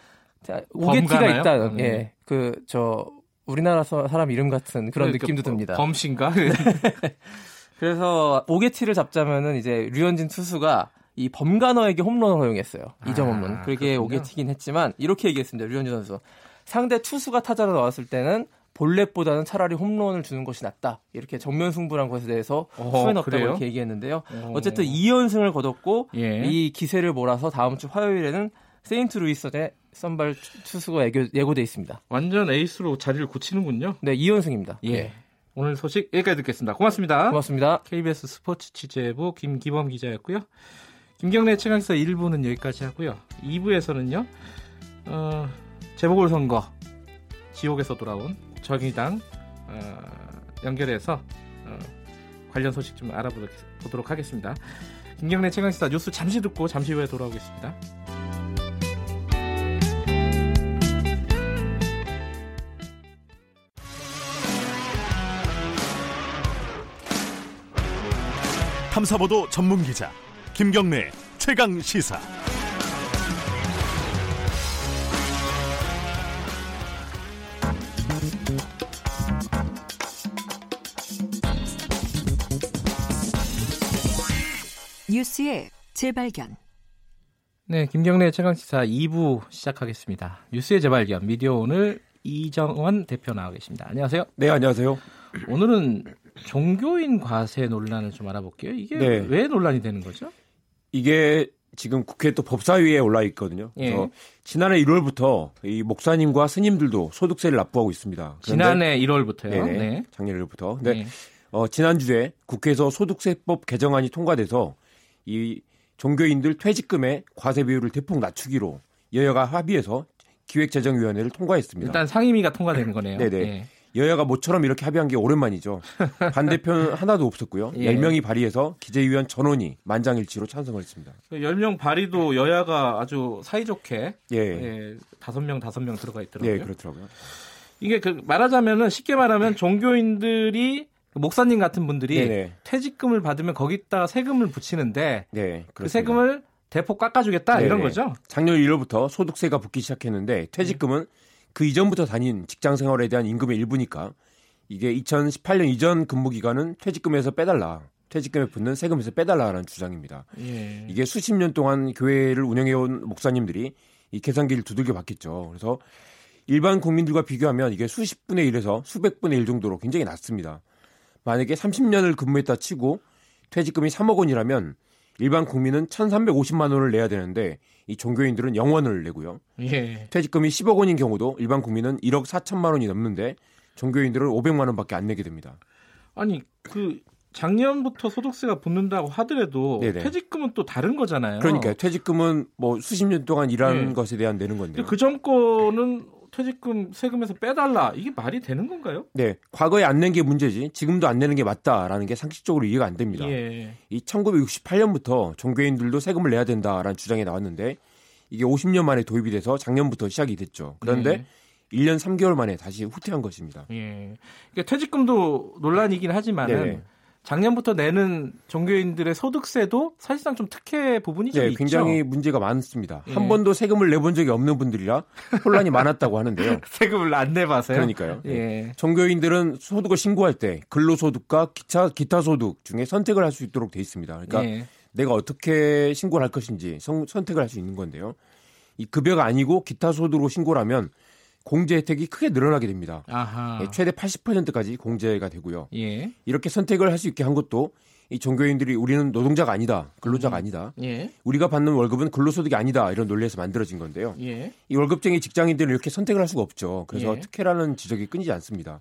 자, 오게티가? 있다. 네. 예. 그 저 우리나라 서- 사람 이름 같은 그런 그러니까 느낌도 듭니다. 범신가? 그래서 오게티를 잡자면은 이제 류현진 투수가 이 범가너에게 홈런을 허용했어요. 이점 아, 홈런. 그게. 오게티긴 했지만 이렇게 얘기했습니다. 류현진 선수. 상대 투수가 타자로 나왔을 때는 볼넷보다는 차라리 홈런을 주는 것이 낫다. 이렇게 정면 승부란 것에 대해서 어허, 후회는 없다고 그래요? 이렇게 얘기했는데요. 어. 어쨌든 2연승을 거뒀고 예. 이 기세를 몰아서 다음 주 화요일에는 세인트 루이스의 선발 투수가 예고, 예고돼 있습니다. 완전 에이스로 자리를 굳히는군요. 네, 2연승입니다. 예. 오늘 소식 여기까지 듣겠습니다. 고맙습니다. 고맙습니다. KBS 스포츠 취재부 김기범 기자였고요. 김경래 최강사 1부는 여기까지 하고요. 2부에서는요. 어, 재보궐선거 지옥에서 돌아온 정의당 어, 연결해서 어, 관련 소식 좀 알아보도록 하겠습니다. 김경래 최강시사 뉴스 잠시 듣고 잠시 후에 돌아오겠습니다. 탐사보도 전문 기자 김경래 최강 시사. 뉴스의 재발견. 네, 김경래 최강시사 2부 시작하겠습니다. 뉴스의 재발견 미디어 오늘 이정원 대표 나와 계십니다. 안녕하세요. 네, 안녕하세요. 오늘은 종교인 과세 논란을 좀 알아볼게요. 이게 네. 왜 논란이 되는 거죠? 이게 지금 국회 또 법사위에 올라 있거든요. 예. 그래서 지난해 1월부터 이 목사님과 스님들도 소득세를 납부하고 있습니다. 그런데- 지난해 1월부터요. 네네, 네. 작년 1월부터. 근데 네. 어, 지난주에 국회에서 소득세법 개정안이 통과돼서 이 종교인들 퇴직금의 과세 비율을 대폭 낮추기로 여야가 합의해서 기획재정위원회를 통과했습니다. 일단 상임위가 통과된 거네요. 네네. 예. 여야가 모처럼 이렇게 합의한 게 오랜만이죠. 반대편 하나도 없었고요. 예. 10명이 발의해서 기재위원 전원이 만장일치로 찬성을 했습니다. 그 10명 발의도 여야가 아주 사이좋게 예. 예, 5명 5명 들어가 있더라고요. 네, 그렇더라고요. 이게 그 말하자면은 쉽게 말하면 종교인들이 목사님 같은 분들이 네네. 퇴직금을 받으면 거기다가 세금을 붙이는데 네, 그. 세금을 대폭 깎아주겠다 이런 네네. 거죠. 작년 1월부터 소득세가 붙기 시작했는데 퇴직금은 그 이전부터 다닌 직장 생활에 대한 임금의 일부니까 이게 2018년 이전 근무 기간은 퇴직금에서 빼달라. 퇴직금에 붙는 세금에서 빼달라라는 주장입니다. 예. 이게 수십 년 동안 교회를 운영해온 목사님들이 이 계산기를 두들겨 봤겠죠. 그래서 일반 국민들과 비교하면 이게 수십 분의 1에서 수백 분의 1 정도로 굉장히 낮습니다. 만약에 30년을 근무했다 치고 퇴직금이 3억 원이라면 일반 국민은 1,350만 원을 내야 되는데 이 종교인들은 0원을 내고요. 예. 퇴직금이 10억 원인 경우도 일반 국민은 1억 4천만 원이 넘는데 종교인들은 500만 원밖에 안 내게 됩니다. 아니 그 작년부터 소득세가 붙는다고 하더라도 네네. 퇴직금은 또 다른 거잖아요. 그러니까 퇴직금은 뭐 수십 년 동안 일한 예. 것에 대한 내는 건데요. 그 정권은 퇴직금 세금에서 빼달라 이게 말이 되는 건가요? 네, 과거에 안 낸 게 문제지 지금도 안 내는 게 맞다라는 게 상식적으로 이해가 안 됩니다. 예. 이 1968년부터 종교인들도 세금을 내야 된다라는 주장이 나왔는데 이게 50년 만에 도입이 돼서 작년부터 시작이 됐죠. 그런데 네. 1년 3개월 만에 다시 후퇴한 것입니다. 예. 그러니까 퇴직금도 논란이긴 하지만은 네네. 작년부터 내는 종교인들의 소득세도 사실상 좀 특혜 부분이 좀 네, 있죠. 굉장히 문제가 많습니다. 예. 한 번도 세금을 내본 적이 없는 분들이라 혼란이 많았다고 하는데요. 세금을 안 내봐서요. 그러니까요. 네. 예. 종교인들은 소득을 신고할 때 근로소득과 기타, 기타 소득 중에 선택을 할 수 있도록 돼 있습니다. 그러니까 예. 내가 어떻게 신고를 할 것인지 선, 선택을 할 수 있는 건데요. 이 급여가 아니고 기타 소득으로 신고를 하면 공제 혜택이 크게 늘어나게 됩니다. 아하. 예, 최대 80%까지 공제가 되고요. 예. 이렇게 선택을 할 수 있게 한 것도 이 종교인들이 우리는 노동자가 아니다, 근로자가 아니다, 예. 우리가 받는 월급은 근로소득이 아니다 이런 논리에서 만들어진 건데요. 예. 이 월급쟁이 직장인들은 이렇게 선택을 할 수가 없죠. 그래서 예. 특혜라는 지적이 끊이지 않습니다.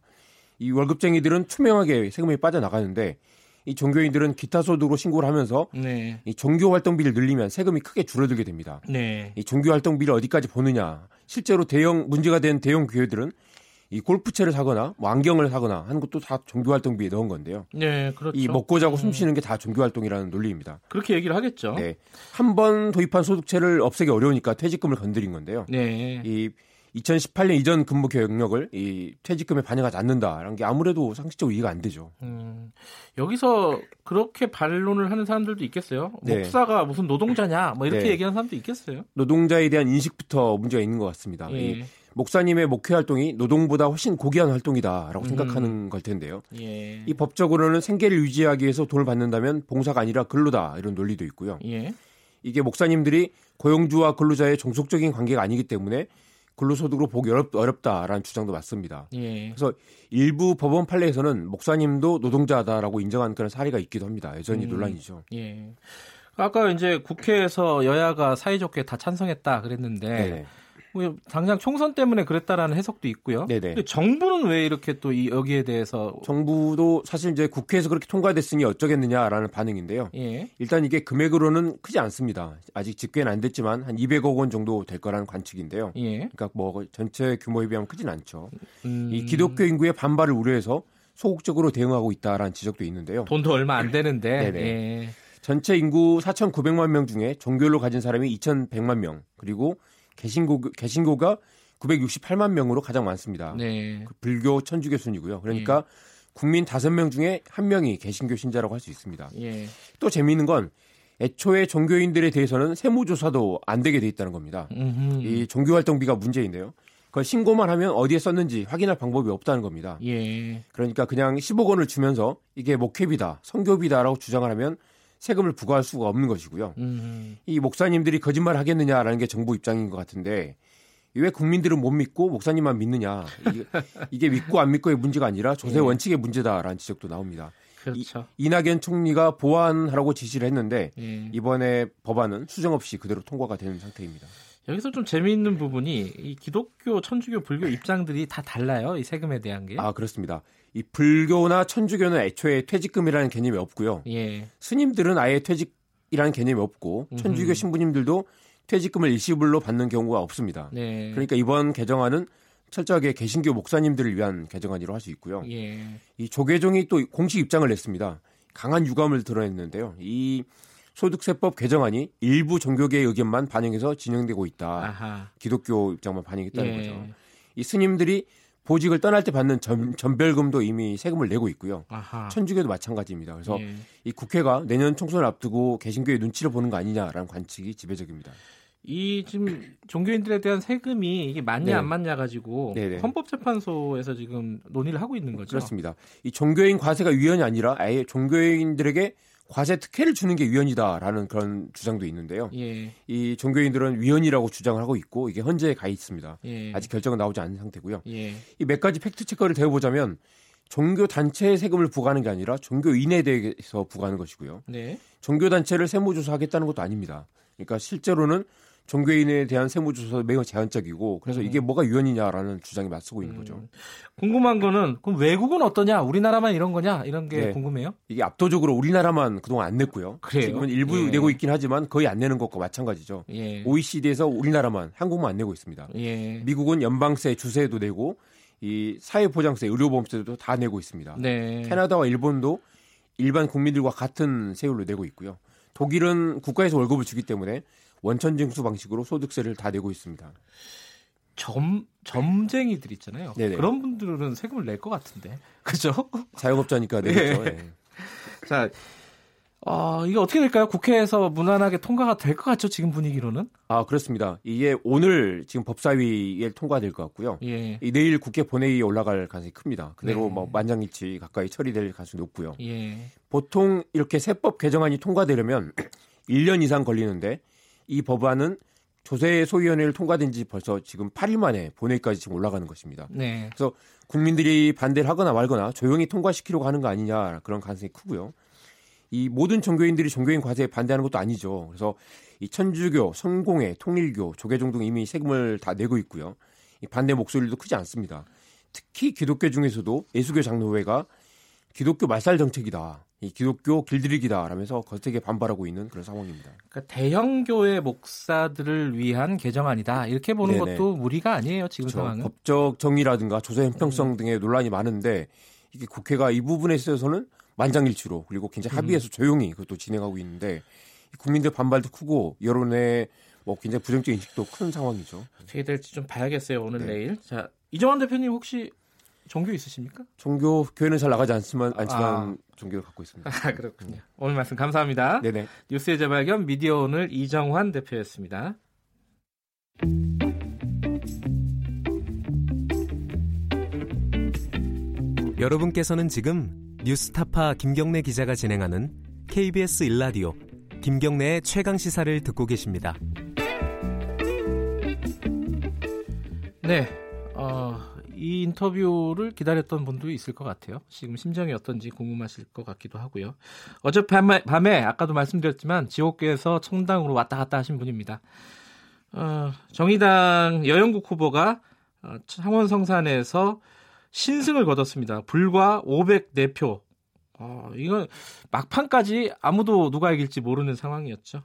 이 월급쟁이들은 투명하게 세금이 빠져나가는데 이 종교인들은 기타 소득으로 신고를 하면서 네. 이 종교 활동비를 늘리면 세금이 크게 줄어들게 됩니다. 네. 이 종교 활동비를 어디까지 보느냐. 실제로 대형 문제가 된 대형 교회들은 이 골프채를 사거나 뭐 안경을 사거나 하는 것도 다 종교 활동비에 넣은 건데요. 네, 그렇죠. 이 먹고 자고 음. 숨 쉬는 게 다 종교 활동이라는 논리입니다. 그렇게 얘기를 하겠죠. 네. 한 번 도입한 소득세를 없애기 어려우니까 퇴직금을 건드린 건데요. 네. 이 2018년 이전 근무 경력을 이 퇴직금에 반영하지 않는다라는 게 아무래도 상식적으로 이해가 안 되죠. 음, 여기서 그렇게 반론을 하는 사람들도 있겠어요. 네. 목사가 무슨 노동자냐, 뭐 이렇게 네. 얘기하는 사람도 있겠어요. 노동자에 대한 인식부터 문제가 있는 것 같습니다. 이 예, 목사님의 목회 활동이 노동보다 훨씬 고귀한 활동이다라고 음. 생각하는 걸 텐데요. 예, 이 법적으로는 생계를 유지하기 위해서 돈을 받는다면 봉사가 아니라 근로다 이런 논리도 있고요. 예, 이게 목사님들이 고용주와 근로자의 종속적인 관계가 아니기 때문에 근로소득으로 보기 어렵, 어렵다라는 주장도 맞습니다. 예. 그래서 일부 법원 판례에서는 목사님도 노동자다라고 인정한 그런 사례가 있기도 합니다. 여전히 음. 논란이죠. 예. 아까 이제 국회에서 여야가 사이좋게 다 찬성했다 그랬는데 네. 뭐 당장 총선 때문에 그랬다라는 해석도 있고요. 네네. 근데 정부는 왜 이렇게 또 이 여기에 대해서 정부도 사실 이제 국회에서 그렇게 통과됐으니 어쩌겠느냐라는 반응인데요. 예. 일단 이게 금액으로는 크지 않습니다. 아직 집계는 안 됐지만 한 200억 원 정도 될 거라는 관측인데요. 예. 그러니까 뭐 전체 규모에 비하면 크진 않죠. 음, 이 기독교 인구의 반발을 우려해서 소극적으로 대응하고 있다라는 지적도 있는데요. 돈도 얼마 안 되는데. 네네. 예. 전체 인구 4,900만 명 중에 종교를 가진 사람이 2,100만 명, 그리고 개신고 개신고가 968만 명으로 가장 많습니다. 네. 그 불교, 천주교 순이고요. 그러니까 국민 5명 중에 1명이 개신교 신자라고 할 수 있습니다. 예. 또 재미있는 건 애초에 종교인들에 대해서는 세무조사도 안 되게 돼 있다는 겁니다. 음흠. 이 종교활동비가 문제인데요. 그걸 신고만 하면 어디에 썼는지 확인할 방법이 없다는 겁니다. 예. 그러니까 그냥 10억 원을 주면서 이게 목회비다, 성교비다라고 주장을 하면 세금을 부과할 수가 없는 것이고요. 음. 이 목사님들이 거짓말 하겠느냐라는 게 정부 입장인 것 같은데 왜 국민들은 못 믿고 목사님만 믿느냐 이게, 이게 믿고 안 믿고의 문제가 아니라 조세 예. 원칙의 문제다라는 지적도 나옵니다. 그렇죠. 이낙연 총리가 보완하라고 지시를 했는데 예. 이번에 법안은 수정 없이 그대로 통과가 되는 상태입니다. 여기서 좀 재미있는 부분이 이 기독교, 천주교, 불교 입장들이 다 달라요. 이 세금에 대한 게. 아 그렇습니다. 이 불교나 천주교는 애초에 퇴직금이라는 개념이 없고요. 예. 스님들은 아예 퇴직이라는 개념이 없고 천주교. 신부님들도 퇴직금을 일시불로 받는 경우가 없습니다. 네. 그러니까 이번 개정안은 철저하게 개신교 목사님들을 위한 개정안이라고 할 수 있고요. 예. 이 조계종이 또 공식 입장을 냈습니다. 강한 유감을 드러냈는데요. 이 소득세법 개정안이 일부 종교계의 의견만 반영해서 진행되고 있다. 아하. 기독교 입장만 반영했다는 예. 거죠. 이 스님들이 보직을 떠날 때 받는 전, 전별금도 이미 세금을 내고 있고요. 아하. 천주교도 마찬가지입니다. 그래서 예. 이 국회가 내년 총선을 앞두고 개신교의 눈치를 보는 거 아니냐라는 관측이 지배적입니다. 이 지금 종교인들에 대한 세금이 이게 맞냐 네. 안 맞냐 가지고 네네. 헌법재판소에서 지금 논의를 하고 있는 거죠. 그렇습니다. 이 종교인 과세가 위헌이 아니라 아예 종교인들에게 과세 특혜를 주는 게 위헌이다라는 그런 주장도 있는데요. 예. 이 종교인들은 위헌이라고 주장을 하고 있고 이게 헌재에 가 있습니다. 예. 아직 결정은 나오지 않은 상태고요. 예. 이몇 가지 팩트 체크를 대보자면 종교 단체에 세금을 부과하는 게 아니라 종교인에 대해서 부과하는 것이고요. 네. 종교 단체를 세무조사하겠다는 것도 아닙니다. 그러니까 실제로는 종교인에 대한 세무조사 매우 제한적이고 그래서 이게 뭐가 위헌이냐라는 주장이 맞서고 있는 거죠. 음. 궁금한 거는 그럼 외국은 어떠냐? 우리나라만 이런 거냐? 이런 게 네. 궁금해요. 이게 압도적으로 우리나라만 그동안 안 냈고요. 그래요? 지금은 일부 예. 내고 있긴 하지만 거의 안 내는 것과 마찬가지죠. 예. OECD에서 우리나라만 한국만 안 내고 있습니다. 예. 미국은 연방세, 주세도 내고 이 사회보장세, 의료보험세도 다 내고 있습니다. 네. 캐나다와 일본도 일반 국민들과 같은 세율로 내고 있고요. 독일은 국가에서 월급을 주기 때문에 원천 징수 방식으로 소득세를 다 내고 있습니다. 점 점쟁이들 있잖아요. 네네. 그런 분들은 세금을 낼 것 같은데. 그죠? 자영업자니까 내겠죠. 예. 예. 자, 어, 이게 어떻게 될까요? 국회에서 무난하게 통과가 될 것 같죠? 지금 분위기로는? 아 그렇습니다. 이게 오늘 지금 법사위에 통과될 것 같고요. 예. 이 내일 국회 본회의에 올라갈 가능성이 큽니다. 그대로 네. 뭐 만장일치 가까이 처리될 가능성이 높고요. 예. 보통 이렇게 세법 개정안이 통과되려면 1년 이상 걸리는데 이 법안은 조세 소위원회를 통과된 지 벌써 지금 8일 만에 본회의까지 지금 올라가는 것입니다. 네. 국민들이 반대를 하거나 말거나 조용히 통과시키려고 하는 거 아니냐 그런 가능성이 크고요. 이 모든 종교인들이 종교인 과세에 반대하는 것도 아니죠. 그래서 이 천주교, 성공회, 통일교, 조계종 등 이미 세금을 다 내고 있고요. 이 반대 목소리도 크지 않습니다. 특히 기독교 중에서도 예수교 장로회가 기독교 말살 정책이다. 이 기독교 길들이기다 라면서 거세게 반발하고 있는 그런 상황입니다. 그러니까 대형 교회 목사들을 위한 개정안이다. 이렇게 보는 네네. 것도 무리가 아니에요. 지금 그렇죠. 상황은. 법적 정의라든가 조세 형평성 등의 논란이 많은데 이게 국회가 이 부분에 있어서는 만장일치로 그리고 굉장히 합의해서 조용히 그것도 진행하고 있는데 이 국민들 반발도 크고 여론의 뭐 굉장히 부정적 인식도 큰 상황이죠. 어떻게 될지 좀 봐야겠어요 오늘 네. 내일. 자 이정환 대표님 혹시 종교 있으십니까? 종교 교회는 잘 나가지 않지만 않지만 아. 종교를 갖고 있습니다. 아 그렇군요. 오늘 말씀 감사합니다. 네네. 뉴스의 재발견 미디어 오늘 이정환 대표였습니다. 여러분께서는 지금 뉴스타파 김경래 기자가 진행하는 KBS 일라디오 김경래의 최강 시사를 듣고 계십니다. 네, 어, 이 인터뷰를 기다렸던 분도 있을 것 같아요. 지금 심정이 어떤지 궁금하실 것 같기도 하고요. 어젯밤에 밤에 아까도 말씀드렸지만 지옥계에서 청당으로 왔다 갔다 하신 분입니다. 어, 정의당 여영국 후보가 어, 창원 성산에서 신승을 거뒀습니다. 불과 504표. 어, 이건 막판까지 아무도 누가 이길지 모르는 상황이었죠.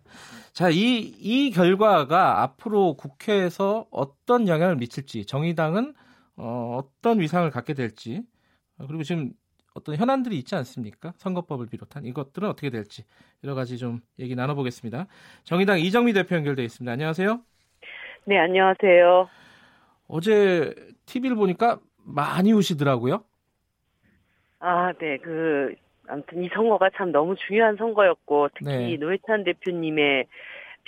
자, 이, 이 결과가 앞으로 국회에서 어떤 영향을 미칠지, 정의당은 어, 어떤 위상을 갖게 될지, 어, 그리고 지금 어떤 현안들이 있지 않습니까? 선거법을 비롯한 이것들은 어떻게 될지 여러 가지 좀 얘기 나눠보겠습니다. 정의당 이정미 대표 연결돼 있습니다. 안녕하세요. 네, 안녕하세요. 어제 TV를 보니까 많이 우시더라고요. 아, 네, 그, 아무튼 이 선거가 참 너무 중요한 선거였고, 특히 네. 노회찬 대표님의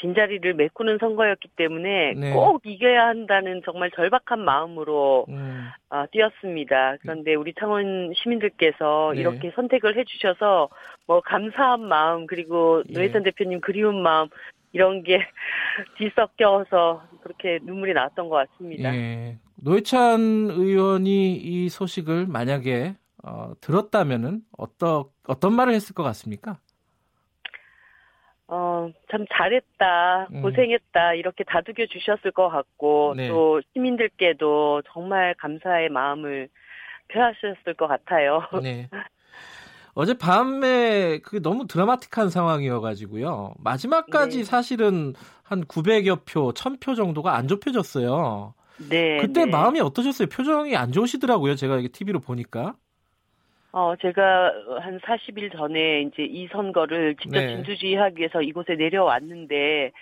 빈자리를 메꾸는 선거였기 때문에 네. 꼭 이겨야 한다는 정말 절박한 마음으로 음, 아, 뛰었습니다. 그런데 우리 창원 시민들께서 네. 이렇게 선택을 해주셔서 뭐 감사한 마음 그리고 예. 노회찬 대표님 그리운 마음 이런 게 뒤섞여서 그렇게 눈물이 나왔던 것 같습니다. 예. 노회찬 의원이 이 소식을 만약에 어, 들었다면은 어떤 어떤 말을 했을 것 같습니까? 어, 참 잘했다, 음. 고생했다, 이렇게 다독여 주셨을 것 같고, 네. 또 시민들께도 정말 감사의 마음을 표하셨을 것 같아요. 네. 어제 밤에 그 너무 드라마틱한 상황이어가지고요. 마지막까지 네. 사실은 한 900여 표, 1000표 정도가 안 좁혀졌어요. 네. 그때 네. 마음이 어떠셨어요? 표정이 안 좋으시더라고요. 제가 이게 TV로 보니까. 어, 제가 한 40일 전에 이제 이 선거를 직접 네. 진두지휘하기 위해서 이곳에 내려왔는데,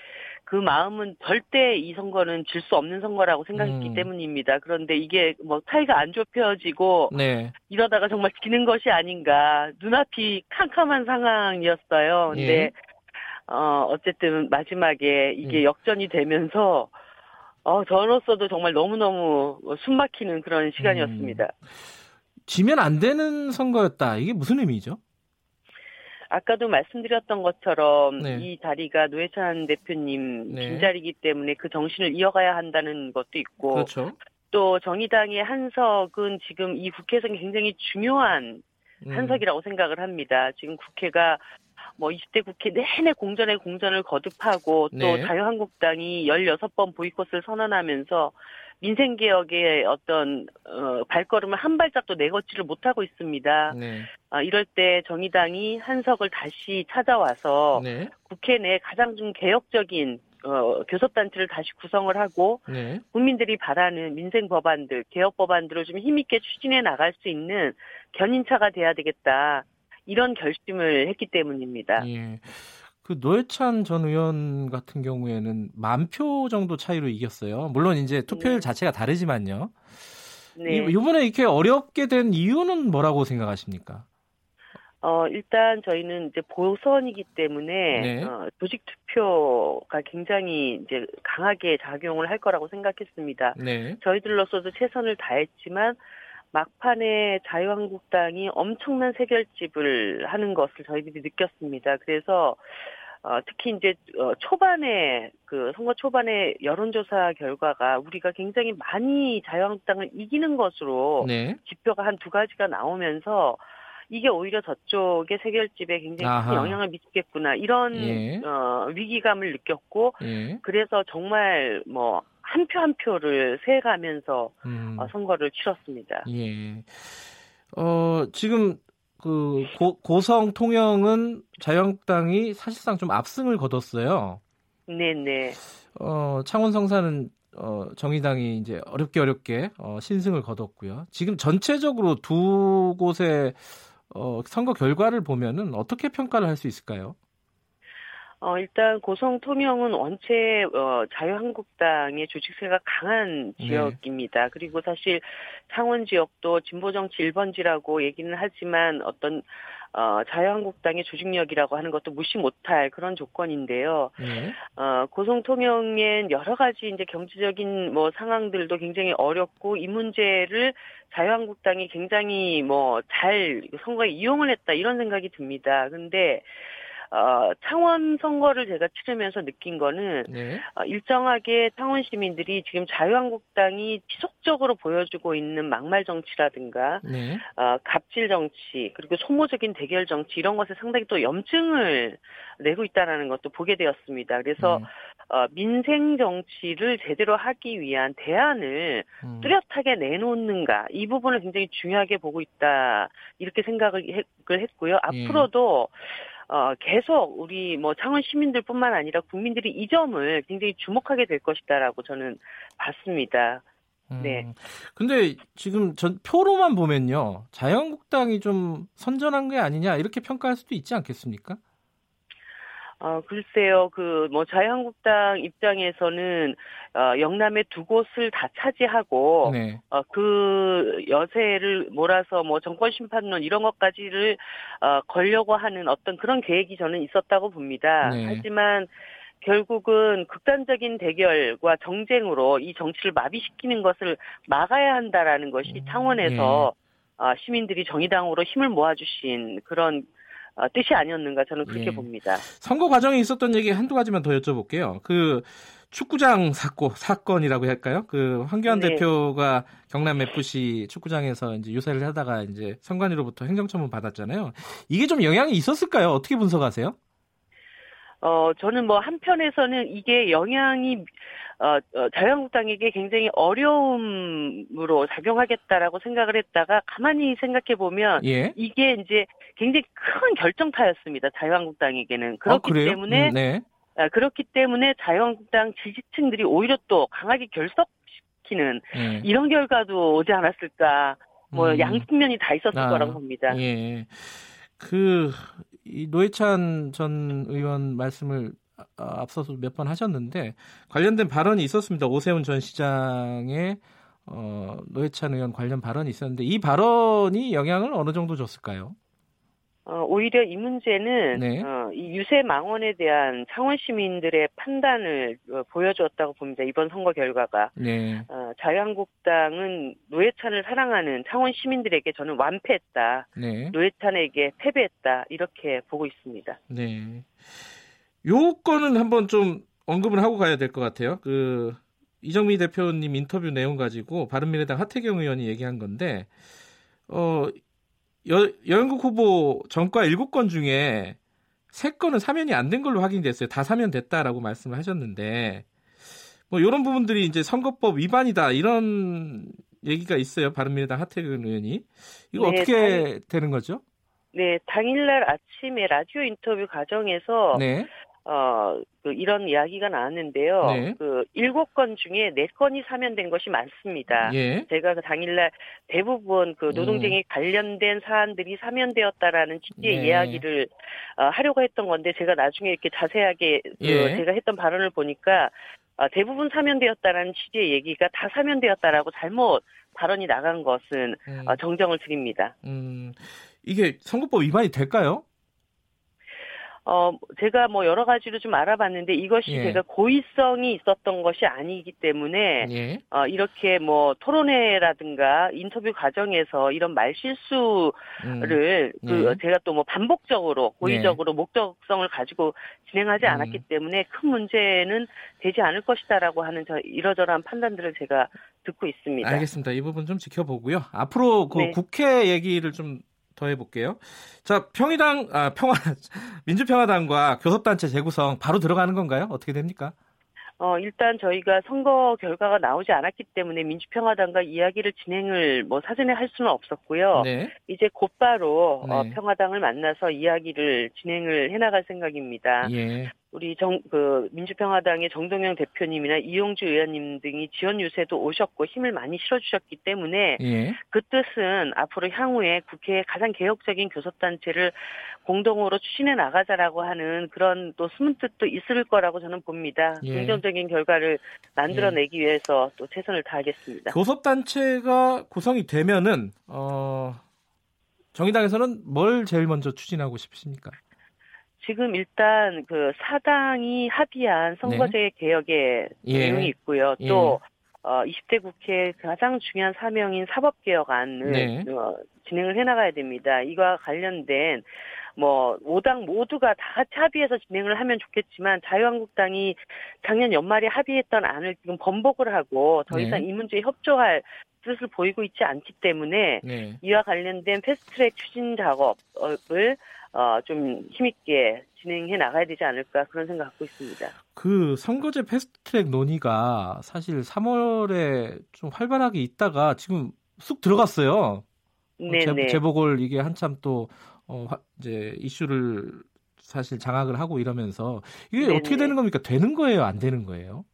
그 마음은 절대 이 선거는 질 수 없는 선거라고 생각했기 음. 때문입니다. 그런데 이게 뭐 차이가 안 좁혀지고, 네. 이러다가 정말 지는 것이 아닌가 눈앞이 캄캄한 상황이었어요. 근데 예. 어 어쨌든 마지막에 이게 음. 역전이 되면서 어 저로서도 정말 너무너무 숨 막히는 그런 시간이었습니다. 음. 지면 안 되는 선거였다. 이게 무슨 의미죠? 아까도 말씀드렸던 것처럼 네. 이 자리가 노회찬 대표님 네. 빈자리이기 때문에 그 정신을 이어가야 한다는 것도 있고 그렇죠. 또 정의당의 한석은 지금 이 국회에서 굉장히 중요한 음. 한석이라고 생각을 합니다. 지금 국회가 뭐 20대 국회 내내 공전에 공전을 거듭하고 또 네. 자유한국당이 16번 보이콧을 선언하면서 민생 개혁의 어떤 어, 발걸음을 한 발짝도 내걷지를 못하고 있습니다. 네. 아, 이럴 때 정의당이 한석을 다시 찾아와서 네. 국회 내 가장 좀 개혁적인 어, 교섭단체를 다시 구성을 하고 네. 국민들이 바라는 민생 법안들, 개혁 법안들을 좀 힘있게 추진해 나갈 수 있는 견인차가 돼야 되겠다. 이런 결심을 했기 때문입니다. 예. 그 노회찬 전 의원 같은 경우에는 만 표 정도 차이로 이겼어요. 물론 이제 투표율 네. 자체가 다르지만요. 네. 이- 이번에 이렇게 어렵게 된 이유는 뭐라고 생각하십니까? 어, 일단 저희는 이제 보선이기 때문에 네. 어, 조직 투표가 굉장히 이제 강하게 작용을 할 거라고 생각했습니다. 네. 저희들로서도 최선을 다했지만 막판에 자유한국당이 엄청난 세결집을 하는 것을 저희들이 느꼈습니다. 그래서 어, 특히 이제 어, 초반에 그 선거 초반에 여론조사 결과가 우리가 굉장히 많이 자유한국당을 이기는 것으로 네. 지표가 한 두 가지가 나오면서 이게 오히려 저쪽의 세결집에 굉장히 아하. 큰 영향을 미치겠구나 이런 예. 어, 위기감을 느꼈고 예. 그래서 정말 뭐 한표한 표를 세가면서 음. 어, 선거를 치렀습니다. 예. 어, 지금 그 고, 고성 통영은 자유한국당이 사실상 좀 압승을 거뒀어요. 네네. 어, 창원 성사는 어, 정의당이 이제 어렵게 어렵게 어, 신승을 거뒀고요. 지금 전체적으로 두 곳의 어, 선거 결과를 보면은 어떻게 평가를 할 수 있을까요? 어, 일단 고성 통영은 원체 어, 자유한국당의 조직세가 강한 네. 지역입니다. 그리고 사실 창원 지역도 진보정치 1번지라고 얘기는 하지만 어떤 어, 자유한국당의 조직력이라고 하는 것도 무시 못할 그런 조건인데요. 네. 어, 고성 통영엔 여러 가지 이제 경제적인 뭐 상황들도 굉장히 어렵고 이 문제를 자유한국당이 굉장히 뭐 잘 선거에 이용을 했다 이런 생각이 듭니다. 근데 어, 창원 선거를 제가 치르면서 느낀 거는 네. 어, 일정하게 창원 시민들이 지금 자유한국당이 지속적으로 보여주고 있는 막말 정치라든가 네. 어, 갑질 정치 그리고 소모적인 대결 정치 이런 것에 상당히 또 염증을 내고 있다라는 것도 보게 되었습니다. 그래서 음. 어, 민생 정치를 제대로 하기 위한 대안을 음. 뚜렷하게 내놓는가 이 부분을 굉장히 중요하게 보고 있다 이렇게 생각을 했, 했고요. 예. 앞으로도 어, 계속 우리 뭐 창원 시민들뿐만 아니라 국민들이 이 점을 굉장히 주목하게 될 것이다라고 저는 봤습니다. 네. 음. 근데 지금 전 표로만 보면요. 자유한국당이 좀 선전한 게 아니냐 이렇게 평가할 수도 있지 않겠습니까? 어, 글쎄요, 그, 뭐, 자유한국당 입장에서는, 어, 영남의 두 곳을 다 차지하고, 네. 어, 그 여세를 몰아서 뭐 정권 심판론 이런 것까지를, 어, 걸려고 하는 어떤 그런 계획이 저는 있었다고 봅니다. 네. 하지만, 결국은 극단적인 대결과 정쟁으로 이 정치를 마비시키는 것을 막아야 한다라는 것이 음, 창원에서 예. 어, 시민들이 정의당으로 힘을 모아주신 그런 어, 뜻이 아니었는가 저는 그렇게 예. 봅니다. 선거 과정에 있었던 얘기 한두 가지만 더 여쭤볼게요. 그 축구장 사고 사건이라고 할까요? 그 황교안 네. 대표가 경남 FC 축구장에서 이제 유세를 하다가 이제 선관위로부터 행정처분 받았잖아요. 이게 좀 영향이 있었을까요? 어떻게 분석하세요? 어, 저는 뭐 한편에서는 이게 영향이 어, 어, 자유한국당에게 굉장히 어려움으로 작용하겠다라고 생각을 했다가 가만히 생각해 보면 예. 이게 이제 굉장히 큰 결정타였습니다. 자유한국당에게는 그렇기 아? 때문에 음, 네. 아, 그렇기 때문에 자유한국당 지지층들이 오히려 또 강하게 결석시키는 예. 이런 결과도 오지 않았을까. 뭐 음. 양측면이 다 있었을 아, 거라고 봅니다. 예. 그, 이 노회찬 전 의원 말씀을 아, 앞서서 몇 번 하셨는데 관련된 발언이 있었습니다. 오세훈 전 시장의 어, 노회찬 의원 관련 발언이 있었는데 이 발언이 영향을 어느 정도 줬을까요? 어, 오히려 이 문제는 네. 어, 이 유세 망언에 대한 창원 시민들의 판단을 어, 보여주었다고 봅니다. 이번 선거 결과가 네. 어, 자유한국당은 노회찬을 사랑하는 창원 시민들에게 저는 완패했다. 네. 노회찬에게 패배했다. 이렇게 보고 있습니다. 네. 요 건은 한번 좀 언급을 하고 가야 될 것 같아요. 그 이정미 대표님 인터뷰 내용 가지고 바른미래당 하태경 의원이 얘기한 건데 어 여, 여영국 후보 전과 7건 중에 3건은 사면이 안 된 걸로 확인됐어요. 다 사면됐다라고 말씀을 하셨는데 뭐 이런 부분들이 이제 선거법 위반이다 이런 얘기가 있어요. 바른미래당 하태경 의원이 이거 네, 어떻게 되는 거죠? 네, 당일날 아침에 라디오 인터뷰 과정에서 네. 어, 그 이런 이야기가 나왔는데요. 네. 그 일곱 건 중에 네 건이 사면된 것이 많습니다. 예. 제가 그 당일날 대부분 그 노동쟁이 관련된 사안들이 사면되었다라는 취지의 네. 이야기를 어, 하려고 했던 건데 제가 나중에 이렇게 자세하게 그 예. 제가 했던 발언을 보니까 어, 대부분 사면되었다라는 취지의 얘기가 다 사면되었다라고 잘못 발언이 나간 것은 음. 어, 정정을 드립니다. 음, 이게 선거법 위반이 될까요? 어, 제가 뭐 여러 가지로 좀 알아봤는데 이것이 예. 제가 고의성이 있었던 것이 아니기 때문에 예. 어, 이렇게 뭐 토론회라든가 인터뷰 과정에서 이런 말실수를 음, 그 예. 제가 또 뭐 반복적으로 고의적으로 목적성을 가지고 진행하지 음. 않았기 때문에 큰 문제는 되지 않을 것이다라고 하는 저 이러저러한 판단들을 제가 듣고 있습니다. 알겠습니다. 이 부분 좀 지켜보고요. 앞으로 그 네. 국회 얘기를 좀 더 해볼게요. 자, 평의당, 아, 평화, 민주평화당과 교섭단체 재구성 바로 들어가는 건가요? 어떻게 됩니까? 어, 일단 저희가 선거 결과가 나오지 않았기 때문에 민주평화당과 이야기를 진행을 뭐 사전에 할 수는 없었고요. 네. 이제 곧바로 어, 네. 평화당을 만나서 이야기를 진행을 해나갈 생각입니다. 예. 우리 정, 그, 민주평화당의 정동영 대표님이나 이용주 의원님 등이 지원 유세도 오셨고 힘을 많이 실어주셨기 때문에 예. 그 뜻은 앞으로 향후에 국회에 가장 개혁적인 교섭단체를 공동으로 추진해 나가자라고 하는 그런 또 숨은 뜻도 있을 거라고 저는 봅니다. 예. 긍정적인 결과를 만들어내기 위해서 또 최선을 다하겠습니다. 교섭단체가 구성이 되면은 어, 정의당에서는 뭘 제일 먼저 추진하고 싶으십니까? 지금 일단 그 사당이 합의한 선거제 개혁의 네. 예. 내용이 있고요. 예. 또 어, 20대 국회 가장 중요한 사명인 사법개혁안을 네. 어, 진행을 해나가야 됩니다. 이와 관련된 뭐 5당 모두가 다 같이 합의해서 진행을 하면 좋겠지만 자유한국당이 작년 연말에 합의했던 안을 지금 번복을 하고 더 네. 이상 이 문제에 협조할 뜻을 보이고 있지 않기 때문에 네. 이와 관련된 패스트트랙 추진 작업을 어, 좀 힘있게 진행해 나가야 되지 않을까 그런 생각 갖고 있습니다. 그 선거제 패스트트랙 논의가 사실 3월에 좀 활발하게 있다가 지금 쑥 들어갔어요. 네네. 재, 보궐 이게 한참 또 어, 화- 이제 이슈를 사실 장악을 하고 이러면서 이게 네네. 어떻게 되는 겁니까? 되는 거예요? 안 되는 거예요?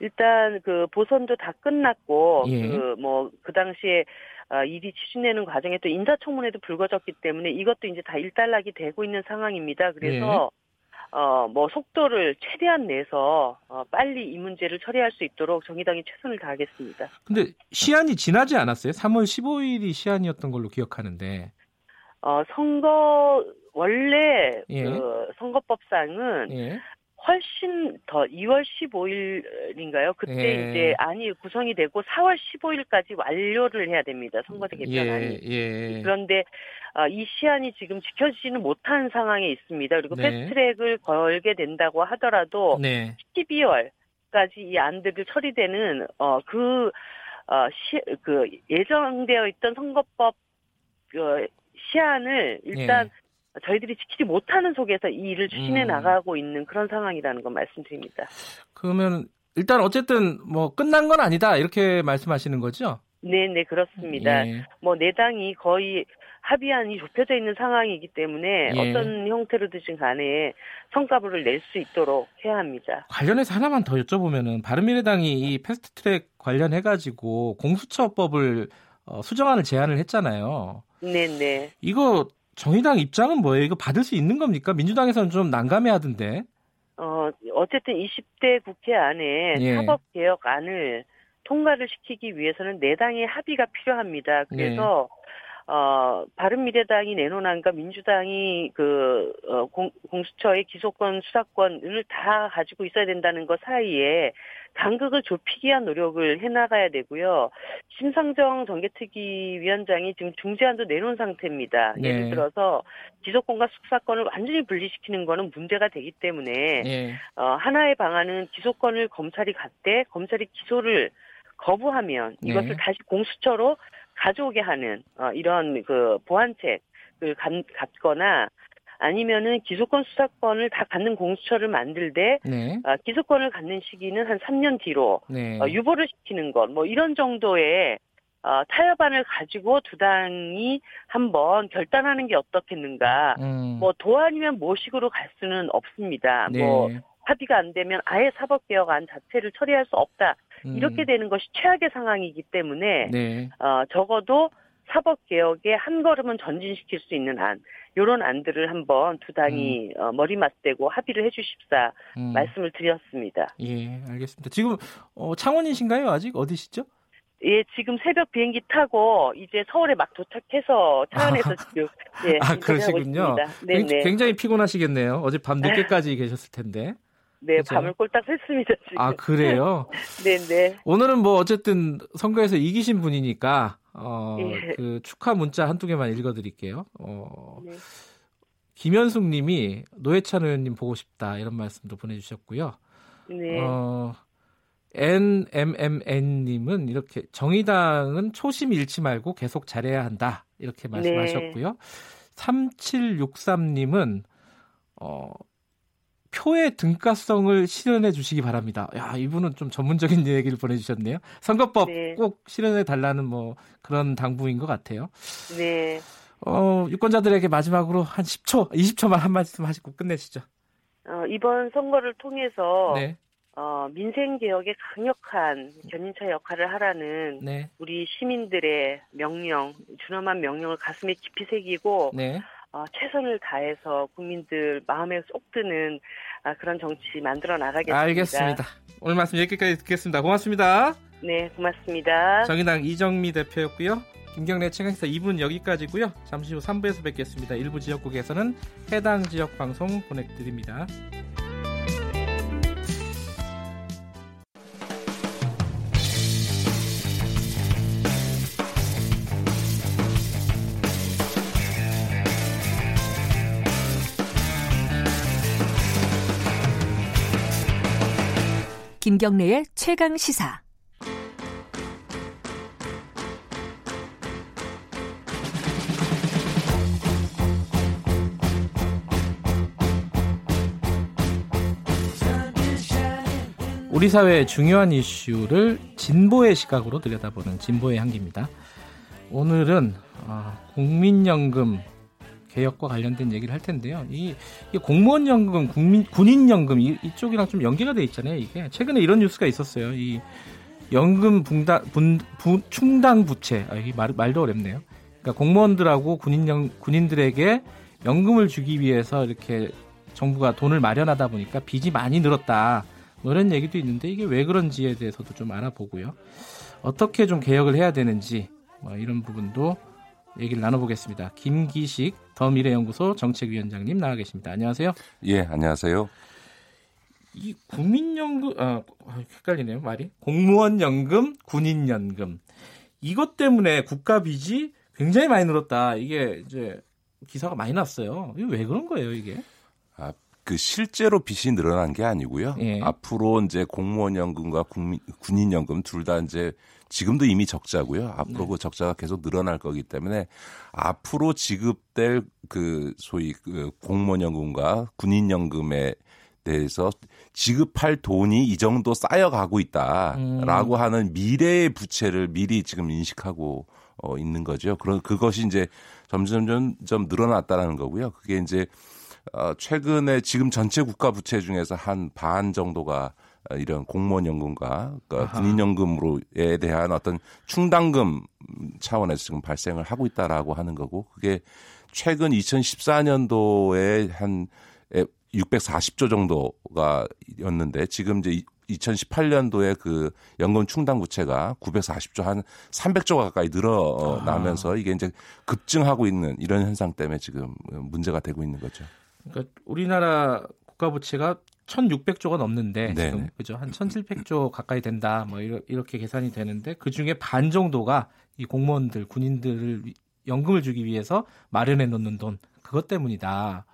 일단 그 보선도 다 끝났고 예. 그뭐 그 당시에 어, 일이 추진되는 과정에 또 인사청문회도 불거졌기 때문에 이것도 이제 다 일단락이 되고 있는 상황입니다. 그래서 예. 어뭐 속도를 최대한 내서 어, 빨리 이 문제를 처리할 수 있도록 정의당이 최선을 다하겠습니다. 근데 시한이 지나지 않았어요? 3월 15일이 시한이었던 걸로 기억하는데. 어 선거 원래 예. 그 선거법상은 예. 훨씬 더 2월 15일인가요? 그때 예. 이제 안이 구성이 되고 4월 15일까지 완료를 해야 됩니다. 선거제 개편안이. 예. 예. 그런데 어, 이 시한이 지금 지켜지지는 못한 상황에 있습니다. 그리고 네. 패스트트랙을 걸게 된다고 하더라도 네. 12월까지 이 안들을 처리되는 어, 그, 어, 시, 그 예정되어 있던 선거법 어, 시한을 일단 저희들이 지키지 못하는 속에서 이 일을 추진해 예. 음. 나가고 있는 그런 상황이라는 걸 말씀드립니다. 그러면 일단 어쨌든 뭐 끝난 건 아니다 이렇게 말씀하시는 거죠? 네, 네, 그렇습니다. 예. 뭐 내당이 거의 합의안이 좁혀져 있는 상황이기 때문에 예. 어떤 형태로든 간에 성과부를 낼수 있도록 해야 합니다. 관련해서 하나만 더 여쭤보면은 바른미래당이 이 패스트트랙 관련해 가지고 공수처법을 어, 수정안을 제안을 했잖아요. 네, 네. 이거 정의당 입장은 뭐예요? 이거 받을 수 있는 겁니까? 민주당에서는 좀 난감해하던데. 어, 어쨌든 20대 국회 안에 예. 사법 개혁안을 통과를 시키기 위해서는 내당의 합의가 필요합니다. 그래서 어, 바른미래당이 내놓은안과 민주당이 그, 어, 공, 공수처의 기소권, 수사권을 다 가지고 있어야 된다는 것 사이에 간극을 좁히기 위한 노력을 해나가야 되고요. 심상정 정개특위 위원장이 지금 중재안도 내놓은 상태입니다. 네. 예를 들어서 기소권과 수사권을 완전히 분리시키는 거는 문제가 되기 때문에 예. 어, 하나의 방안은 기소권을 검찰이 갖되 검찰이 기소를 거부하면 네. 이것을 다시 공수처로 가져오게 하는 어, 이런 그 보완책을 갖, 갖거나 아니면은 기소권 수사권을 다 갖는 공수처를 만들되 네. 어, 기소권을 갖는 시기는 한 3년 뒤로 네. 어, 유보를 시키는 것, 뭐 이런 정도의 어, 타협안을 가지고 두 당이 한번 결단하는 게 어떻겠는가. 음. 뭐 도안이면 모식으로 갈 수는 없습니다. 네. 뭐 합의가 안 되면 아예 사법개혁안 자체를 처리할 수 없다. 음. 이렇게 되는 것이 최악의 상황이기 때문에 네. 어, 적어도 사법 개혁에 한 걸음은 전진시킬 수 있는 안, 요런 안들을 한번 두 당이 어, 머리 맞대고 합의를 해주십사 음. 말씀을 드렸습니다. 예, 알겠습니다. 지금 어, 창원이신가요? 아직 어디시죠? 예, 지금 새벽 비행기 타고 이제 서울에 막 도착해서 차 안에서 지금 예, 아, 그러시군요. 네. 굉장히 피곤하시겠네요. 어제 밤 늦게까지 계셨을 텐데. 네, 그죠? 밤을 꼴딱 샜습니다, 지금. 아, 그래요? 네, 네. 오늘은 뭐 어쨌든 선거에서 이기신 분이니까 어, 예. 그 축하 문자 한두 개만 읽어 드릴게요. 어, 네. 김현숙 님이 노회찬 의원님 보고 싶다 이런 말씀도 보내 주셨고요. 네. 어, NMMN님은 이렇게 정의당은 초심 잃지 말고 계속 잘해야 한다 이렇게 네. 말씀하셨고요. 3763님은 어, 표의 등가성을 실현해 주시기 바랍니다. 야 이분은 좀 전문적인 얘기를 보내주셨네요. 선거법 네. 꼭 실현해 달라는 뭐 그런 당부인 것 같아요. 네. 어, 유권자들에게 마지막으로 한 10초, 20초만 한 말씀 하시고 끝내시죠. 어, 이번 선거를 통해서 네. 어, 민생 개혁에 강력한 견인차 역할을 하라는 네. 우리 시민들의 명령, 준엄한 명령을 가슴에 깊이 새기고 네. 어, 최선을 다해서 국민들 마음에 쏙 드는 아, 그런 정치 만들어 나가겠습니다. 알겠습니다. 오늘 말씀 여기까지 듣겠습니다. 고맙습니다. 네, 고맙습니다. 정의당 이정미 대표였고요. 김경래 최강시사 2분 여기까지고요. 잠시 후 3부에서 뵙겠습니다. 일부 지역국에서는 해당 지역 방송 보내드립니다. 김경래의 최강 시사. 우리 사회의 중요한 이슈를 진보의 시각으로 들여다보는 진보의 향기입니다. 오늘은 아, 국민연금 개혁과 관련된 얘기를 할 텐데요. 이, 이 공무원 연금, 국민, 군인 연금 이, 이쪽이랑 좀 연계가 돼 있잖아요. 이게 최근에 이런 뉴스가 있었어요. 이 연금 분당, 분, 부, 충당 부채. 아, 이게 말, 말도 어렵네요. 그러니까 공무원들하고 군인 연, 군인들에게 연금을 주기 위해서 이렇게 정부가 돈을 마련하다 보니까 빚이 많이 늘었다. 뭐 이런 얘기도 있는데 이게 왜 그런지에 대해서도 좀 알아보고요. 어떻게 좀 개혁을 해야 되는지 뭐 이런 부분도 얘기를 나눠보겠습니다. 김기식 더 미래연구소 정책위원장님 나와 계십니다. 안녕하세요. 예, 안녕하세요. 이 국민연금 아 헷갈리네요 말이 공무원 연금, 군인 연금 이것 때문에 국가 빚이 굉장히 많이 늘었다. 이게 이제 기사가 많이 났어요. 이게 왜 그런 거예요, 이게? 아, 그 실제로 빚이 늘어난 게 아니고요. 예. 앞으로 이제 공무원 연금과 국민, 군인 연금 둘 다 이제 지금도 이미 적자고요. 앞으로 네. 그 적자가 계속 늘어날 거기 때문에 앞으로 지급될 그 소위 그 공무원 연금과 군인 연금에 대해서 지급할 돈이 이 정도 쌓여가고 있다라고 음. 하는 미래의 부채를 미리 지금 인식하고 어, 있는 거죠. 그런 그것이 이제 점점 좀 늘어났다라는 거고요. 그게 이제 어, 최근에 지금 전체 국가 부채 중에서 한 반 정도가 어, 이런 공무원 연금과 그러니까. 군인 연금으로에 대한 어떤 충당금 차원에서 지금 발생을 하고 있다라고 하는 거고 그게 최근 2014년도에 한 640조 정도가 였는데 지금 이제 2018년도에 그 연금 충당 부채가 940조 한 300조 가까이 늘어나면서 이게 이제 급증하고 있는 이런 현상 때문에 지금 문제가 되고 있는 거죠. 그러니까 우리나라 국가 부채가 1,600조가 넘는데 네네. 지금 그죠 한 1,700조 가까이 된다 뭐 이렇게 계산이 되는데 그 중에 반 정도가 이 공무원들 군인들을 위- 연금을 주기 위해서 마련해 놓는 돈 그것 때문이다.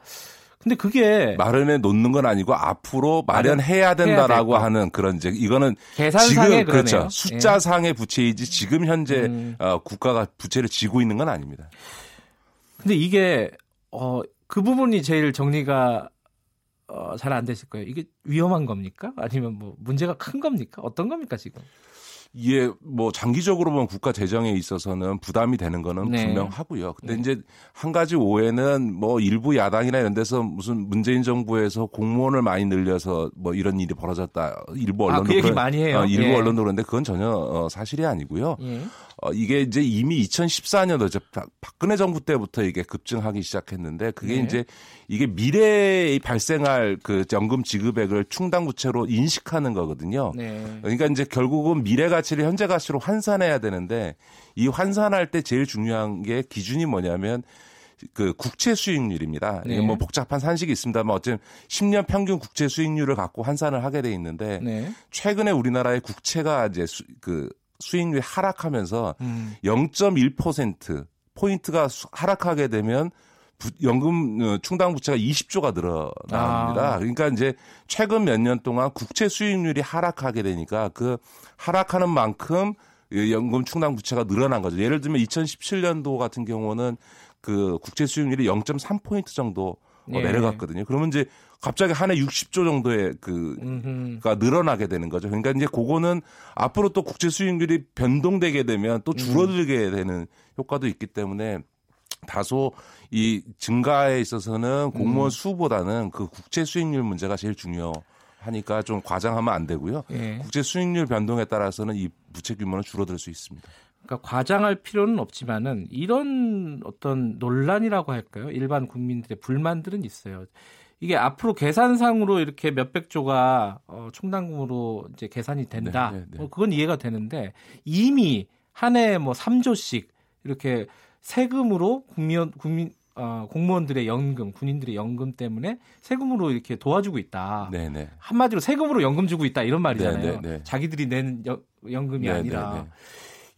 근데 그게 마련해 놓는 건 아니고 앞으로 마련해야 된다라고 하는 그런 이제 이거는 계산상의 지금 그러네요. 그렇죠 예. 숫자상의 부채이지 지금 현재 음. 어, 국가가 부채를 지고 있는 건 아닙니다. 근데 이게 어, 그 부분이 제일 정리가 어, 잘안 됐을 거예요. 이게 위험한 겁니까? 아니면 뭐 문제가 큰 겁니까? 어떤 겁니까 지금? 이게 뭐 장기적으로 보면 국가 재정에 있어서는 부담이 되는 거는 네. 분명하고요. 근데 네. 이제 한 가지 오해는 뭐 일부 야당이나 이런 데서 무슨 문재인 정부에서 공무원을 많이 늘려서 뭐 이런 일이 벌어졌다. 일부 아, 언론도 그 얘기 그런- 많이 해요. 어, 일부 예. 언론도 그런데 그건 전혀 어, 사실이 아니고요. 예. 어, 이게 이제 이미 2014년도 이제 박- 박근혜 정부 때부터 이게 급증하기 시작했는데 그게 네. 이제 이게 미래에 발생할 그 연금 지급액을 충당 부채로 인식하는 거거든요. 네. 그러니까 이제 결국은 미래 가치를 현재 가치로 환산해야 되는데 이 환산할 때 제일 중요한 게 기준이 뭐냐면 그 국채 수익률입니다. 네. 이게 뭐 복잡한 산식이 있습니다만 어쨌든 10년 평균 국채 수익률을 갖고 환산을 하게 돼 있는데 네. 최근에 우리나라의 국채가 이제 수, 그 수익률이 하락하면서 음. 0.1% 포인트가 수- 하락하게 되면 부- 연금 어, 충당 부채가 20조가 늘어납니다. 아. 그러니까 이제 최근 몇 년 동안 국채 수익률이 하락하게 되니까 그 하락하는 만큼 이 연금 충당 부채가 늘어난 거죠. 예를 들면 2017년도 같은 경우는 그 국채 수익률이 0.3 포인트 정도 어, 예. 내려갔거든요. 그러면 이제 갑자기 한 해 60조 정도의 그 음흠. 가 늘어나게 되는 거죠. 그러니까 이제 그거는 앞으로 또 국제 수익률이 변동되게 되면 또 줄어들게 되는 효과도 있기 때문에 다소 이 증가에 있어서는 공무원 음. 수보다는 그 국제 수익률 문제가 제일 중요 하니까 좀 과장하면 안 되고요. 예. 국제 수익률 변동에 따라서는 이 부채 규모는 줄어들 수 있습니다. 그러니까 과장할 필요는 없지만은 이런 어떤 논란이라고 할까요? 일반 국민들의 불만들은 있어요. 이게 앞으로 계산상으로 이렇게 몇백 조가 어, 충당금으로 이제 계산이 된다. 네, 네, 네. 뭐 그건 이해가 되는데 이미 한 해에 뭐 3조씩 이렇게 세금으로 국민 국민 어, 공무원들의 연금, 군인들의 연금 때문에 세금으로 이렇게 도와주고 있다. 네네. 한마디로 세금으로 연금 주고 있다 이런 말이잖아요. 네, 네, 네. 자기들이 낸 여- 연금이 네, 아니라 네, 네.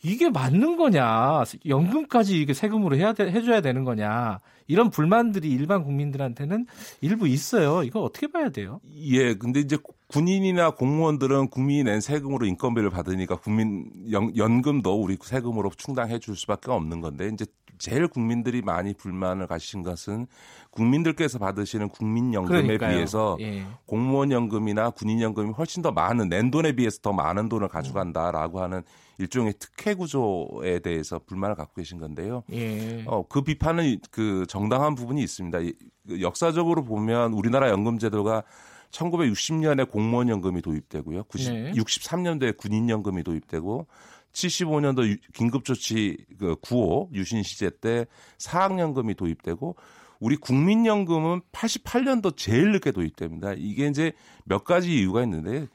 이게 맞는 거냐? 연금까지 이게 세금으로 해야 돼, 해줘야 되는 거냐? 이런 불만들이 일반 국민들한테는 일부 있어요. 이거 어떻게 봐야 돼요? 예, 근데 이제 군인이나 공무원들은 국민이 낸 세금으로 인건비를 받으니까 국민 연, 연금도 우리 세금으로 충당해 줄 수밖에 없는 건데 이제 제일 국민들이 많이 불만을 가지신 것은 국민들께서 받으시는 국민연금에 그러니까요. 비해서 예. 공무원 연금이나 군인 연금이 훨씬 더 많은 낸 돈에 비해서 더 많은 돈을 가져간다라고 하는 일종의 특혜 구조에 대해서 불만을 갖고 계신 건데요. 예. 어, 그 비판은 그 정당한 부분이 있습니다. 이- 그 역사적으로 보면 우리나라 연금 제도가 1960년에 공무원 연금이 도입되고요. 90, 네. 63년도에 군인 연금이 도입되고 75년도 긴급조치 그 9호 유신 시제 때 사학연금이 도입되고 우리 국민연금은 88년도 제일 늦게 도입됩니다. 이게 이제 몇 가지 이유가 있는데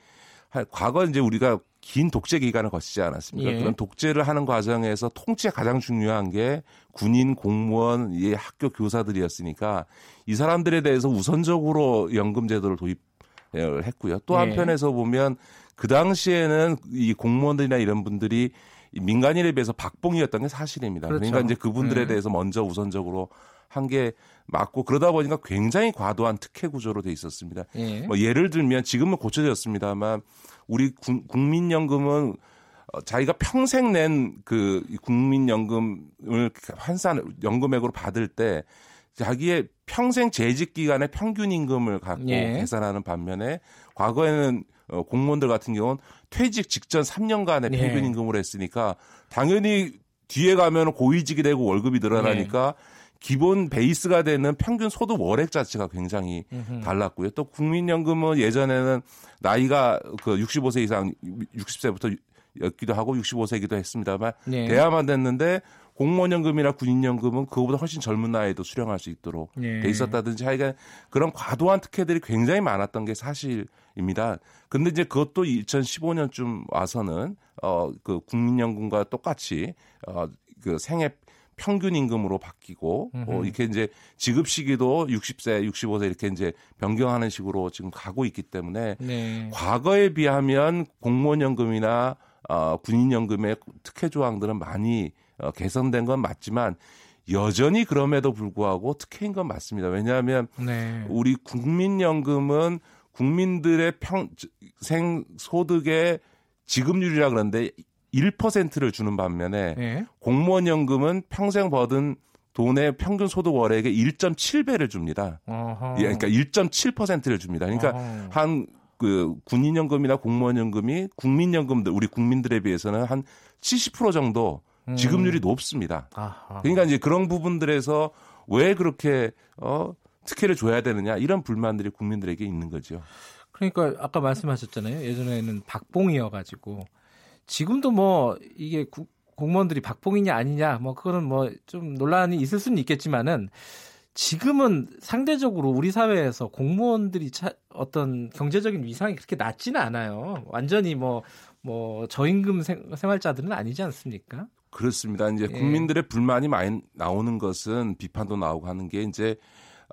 하- 과거 이제 우리가 긴 독재 기간을 거치지 않았습니까? 예. 그런 독재를 하는 과정에서 통치에 가장 중요한 게 군인, 공무원, 이 학교 교사들이었으니까 이 사람들에 대해서 우선적으로 연금 제도를 도입을 했고요. 또 예. 한편에서 보면 그 당시에는 이 공무원들이나 이런 분들이 이 민간인에 비해서 박봉이었던 게 사실입니다. 그러니까 그렇죠. 이제 그분들에 네. 대해서 먼저 우선적으로 한 게 맞고 그러다 보니까 굉장히 과도한 특혜 구조로 돼 있었습니다. 예. 뭐 예를 들면 지금은 고쳐졌습니다만 우리 국- 국민연금은 어, 자기가 평생 낸 그 국민연금을 환산 연금액으로 받을 때 자기의 평생 재직 기간의 평균 임금을 갖고 예. 계산하는 반면에 과거에는 어, 공무원들 같은 경우는 퇴직 직전 3년간의 예. 평균 임금으로 했으니까 당연히 뒤에 가면 고위직이 되고 월급이 늘어나니까 예. 기본 베이스가 되는 평균 소득 월액 자체가 굉장히 음흠. 달랐고요. 또 국민연금은 예전에는 나이가 그 65세 이상 60세부터 였기도 하고 65세기도 했습니다만 네. 돼야만 됐는데 공무원연금이나 군인연금은 그거보다 훨씬 젊은 나이에도 수령할 수 있도록 네. 돼 있었다든지 하여간 그런 과도한 특혜들이 굉장히 많았던 게 사실입니다. 근데 이제 그것도 2015년쯤 와서는 어 그 국민연금과 똑같이 어그 생애 평균 임금으로 바뀌고 어, 음흠. 이렇게 이제 지급 시기도 60세, 65세 이렇게 이제 변경하는 식으로 지금 가고 있기 때문에 네. 과거에 비하면 공무원 연금이나 어, 군인 연금의 특혜 조항들은 많이 어, 개선된 건 맞지만 여전히 그럼에도 불구하고 특혜인 건 맞습니다. 왜냐하면 네. 우리 국민연금은 국민들의 평생 소득의 지급률이라 그러는데 1%를 주는 반면에 네. 공무원 연금은 평생 버든 돈의 평균 소득 월액의 1.7배를 줍니다. 어허. 예, 그러니까 1.7%를 줍니다. 그러니까 어허. 한그 군인연금이나 공무원연금이 국민연금들 우리 국민들에 비해서는 한 70% 정도 지급률이 높습니다. 음. 아하. 그러니까 이제 그런 부분들에서 왜 그렇게 어 특혜를 줘야 되느냐 이런 불만들이 국민들에게 있는 거죠. 그러니까 아까 말씀하셨잖아요. 예전에는 박봉이어가지고 지금도 뭐 이게 구- 공무원들이 박봉이냐 아니냐 뭐 그거는 뭐 좀 논란이 있을 수는 있겠지만은 지금은 상대적으로 우리 사회에서 공무원들이 차, 어떤 경제적인 위상이 그렇게 낮지는 않아요. 완전히 뭐 뭐 저임금 생, 생활자들은 아니지 않습니까? 그렇습니다. 이제 예. 국민들의 불만이 많이 나오는 것은 비판도 나오고 하는 게 이제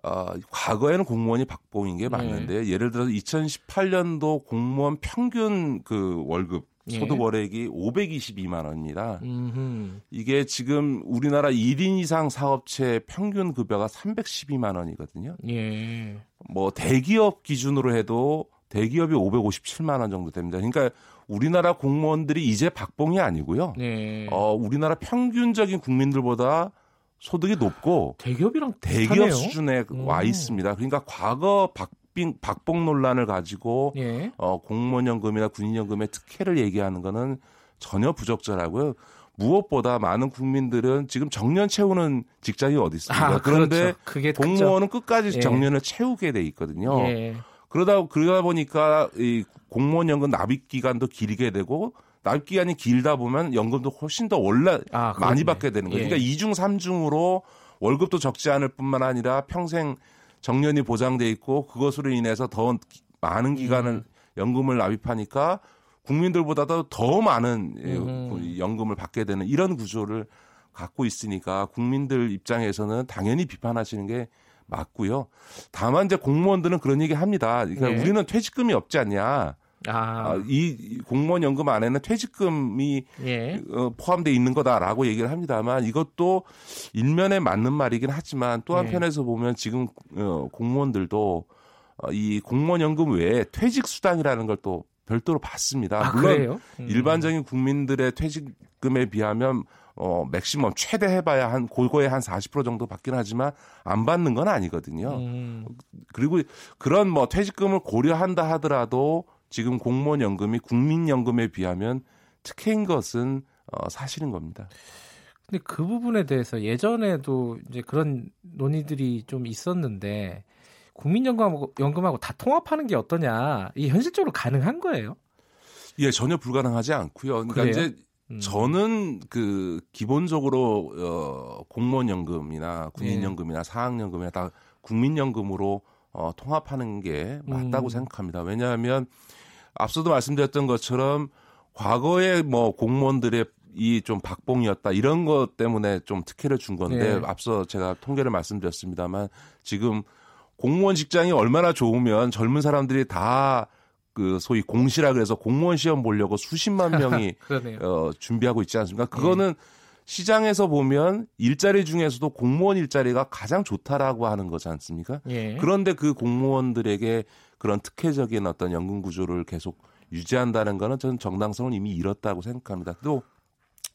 어, 과거에는 공무원이 박봉인 게 맞는데 예 를 들어서 2018년도 공무원 평균 그 월급 예. 소득 월액이 522만 원입니다. 음. 이게 지금 우리나라 1인 이상 사업체 평균 급여가 312만 원이거든요. 예. 뭐 대기업 기준으로 해도 대기업이 557만 원 정도 됩니다. 그러니까 우리나라 공무원들이 이제 박봉이 아니고요. 네. 어, 우리나라 평균적인 국민들보다 소득이 높고 대기업이랑 대기업 비슷하네요. 수준에 음. 와 있습니다. 그러니까 과거 박빙 박봉 논란을 가지고 예. 어, 공무원연금이나 군인연금의 특혜를 얘기하는 거는 전혀 부적절하고요. 무엇보다 많은 국민들은 지금 정년 채우는 직장이 어디 있습니까? 아, 그런데 그렇죠. 공무원은 끝까지 예. 정년을 채우게 돼 있거든요. 예. 그러다 그러다 보니까 이 공무원 연금 납입 기간도 길게 되고 납입 기간이 길다 보면 연금도 훨씬 더 올라 아, 많이. 받게 되는 거예요. 예. 그러니까 이중삼중으로 월급도 적지 않을 뿐만 아니라 평생 정년이 보장돼 있고 그것으로 인해서 더 기- 많은 기간을 음. 연금을 납입하니까 국민들보다도 더 많은 예, 음. 그 연금을 받게 되는 이런 구조를 갖고 있으니까 국민들 입장에서는 당연히 비판하시는 게 맞고요. 다만 이제 공무원들은 그런 얘기 합니다. 그러니까 네. 우리는 퇴직금이 없지 않냐. 아, 아, 이- 이 공무원 연금 안에는 퇴직금이 예. 어, 포함되어 있는 거다라고 얘기를 합니다만 이것도 일면에 맞는 말이긴 하지만 또 네. 한편에서 보면 지금 어, 공무원들도 어, 이 공무원 연금 외에 퇴직 수당이라는 걸 또 별도로 받습니다. 아, 물론 그래요? 음. 일반적인 국민들의 퇴직금에 비하면 어 맥시멈 최대 해봐야 한 고거의 한40% 정도 받긴 하지만 안 받는 건 아니거든요. 음. 그리고 그런 뭐 퇴직금을 고려한다 하더라도 지금 공무원 연금이 국민연금에 비하면 특혜인 것은 어, 사실인 겁니다. 근데 그 부분에 대해서 예전에도 이제 그런 논의들이 좀 있었는데 국민연금하고 연금하고 다 통합하는 게 어떠냐? 이 현실적으로 가능한 거예요? 예, 전혀 불가능하지 않고요. 그러니까 그래요? 이제 음. 저는 그 기본적으로 어 공무원 연금이나 군인 네. 연금이나 사학 연금이나 다 국민 연금으로 어 통합하는 게 맞다고 음. 생각합니다. 왜냐하면 앞서도 말씀드렸던 것처럼 과거에 뭐 공무원들의 이 좀 박봉이었다 이런 것 때문에 좀 특혜를 준 건데 네. 앞서 제가 통계를 말씀드렸습니다만 지금 공무원 직장이 얼마나 좋으면 젊은 사람들이 다 그 소위 공시라 그래서 공무원 시험 보려고 수십만 명이. 어, 준비하고 있지 않습니까? 그거는 시장에서 보면 일자리 중에서도 공무원 일자리가 가장 좋다라고 하는 거지 않습니까? 예. 그런데 그 공무원들에게 그런 특혜적인 어떤 연금 구조를 계속 유지한다는 거는 저는 정당성을 이미 잃었다고 생각합니다. 또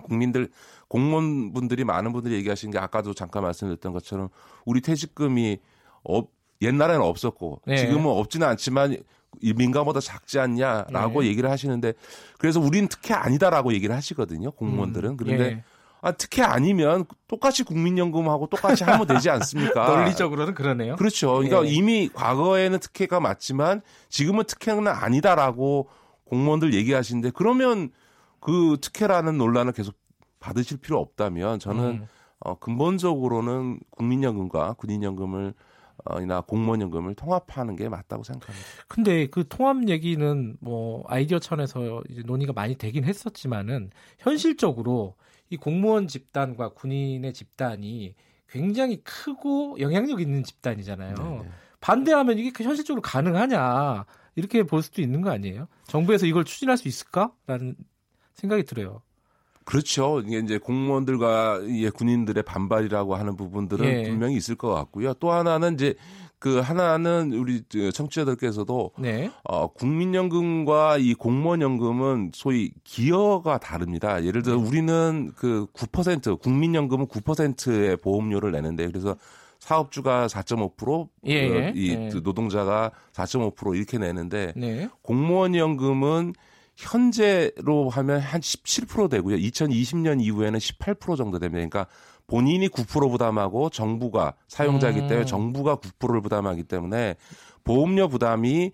국민들 공무원분들이 많은 분들이 얘기하시는 게 아까도 잠깐 말씀드렸던 것처럼 우리 퇴직금이 없, 옛날에는 없었고 네. 지금은 없지는 않지만 이 민감보다 작지 않냐라고 네. 얘기를 하시는데 그래서 우리는 특혜 아니다라고 얘기를 하시거든요 공무원들은 그런데 예. 아, 특혜 아니면 똑같이 국민연금하고 똑같이 하면 되지 않습니까? 논리적으로는 그러네요. 그렇죠. 그러니까 예. 이미 과거에는 특혜가 맞지만 지금은 특혜는 아니다라고 공무원들 얘기하시는데 그러면 그 특혜라는 논란을 계속 받으실 필요 없다면 저는 음. 어, 근본적으로는 국민연금과 군인연금을 어, 이나 공무원연금을 통합하는 게 맞다고 생각합니다. 근데 그 통합 얘기는 뭐 아이디어 차원에서 이제 논의가 많이 되긴 했었지만은 현실적으로 이 공무원 집단과 군인의 집단이 굉장히 크고 영향력 있는 집단이잖아요. 네. 반대하면 이게 그 현실적으로 가능하냐 이렇게 볼 수도 있는 거 아니에요? 정부에서 이걸 추진할 수 있을까라는 생각이 들어요. 그렇죠. 이게 이제 공무원들과 예, 군인들의 반발이라고 하는 부분들은 예. 분명히 있을 것 같고요. 또 하나는 이제 그 하나는 우리 저 청취자들께서도 네. 어, 국민연금과 이 공무원연금은 소위 기여가 다릅니다. 예를 들어 우리는 그 9% 국민연금은 9%의 보험료를 내는데 그래서 사업주가 4.5%, 예, 어, 이 예. 노동자가 4.5% 이렇게 내는데 네. 공무원 연금은 현재로 하면 한 17% 되고요. 2020년 이후에는 18% 정도 됩니다. 그러니까 본인이 9% 부담하고 정부가 사용자이기 때문에 음. 정부가 9%를 부담하기 때문에 보험료 부담이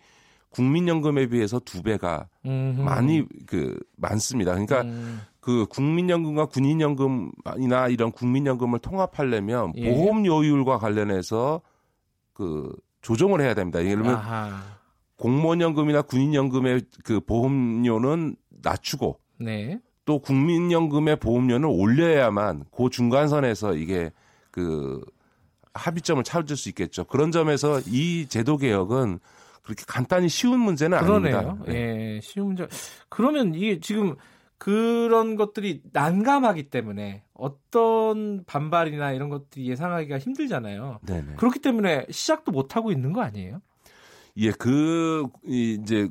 국민연금에 비해서 두 배가 음흠. 많이 그 많습니다. 그러니까 음. 그 국민연금과 군인연금이나 이런 국민연금을 통합하려면 예. 보험료율과 관련해서 그 조정을 해야 됩니다. 예를 들면 아하. 공무원연금이나 군인연금의 그 보험료는 낮추고 네. 또 국민연금의 보험료는 올려야만 그 중간선에서 이게 그 합의점을 찾을 수 있겠죠. 그런 점에서 이 제도 개혁은 그렇게 간단히 쉬운 문제는 그러네요. 아닙니다. 네. 예, 쉬운 문제. 그러면 이게 지금 그런 것들이 난감하기 때문에 어떤 반발이나 이런 것들이 예상하기가 힘들잖아요. 네네. 그렇기 때문에 시작도 못 하고 있는 거 아니에요? 예, 그 이, 이제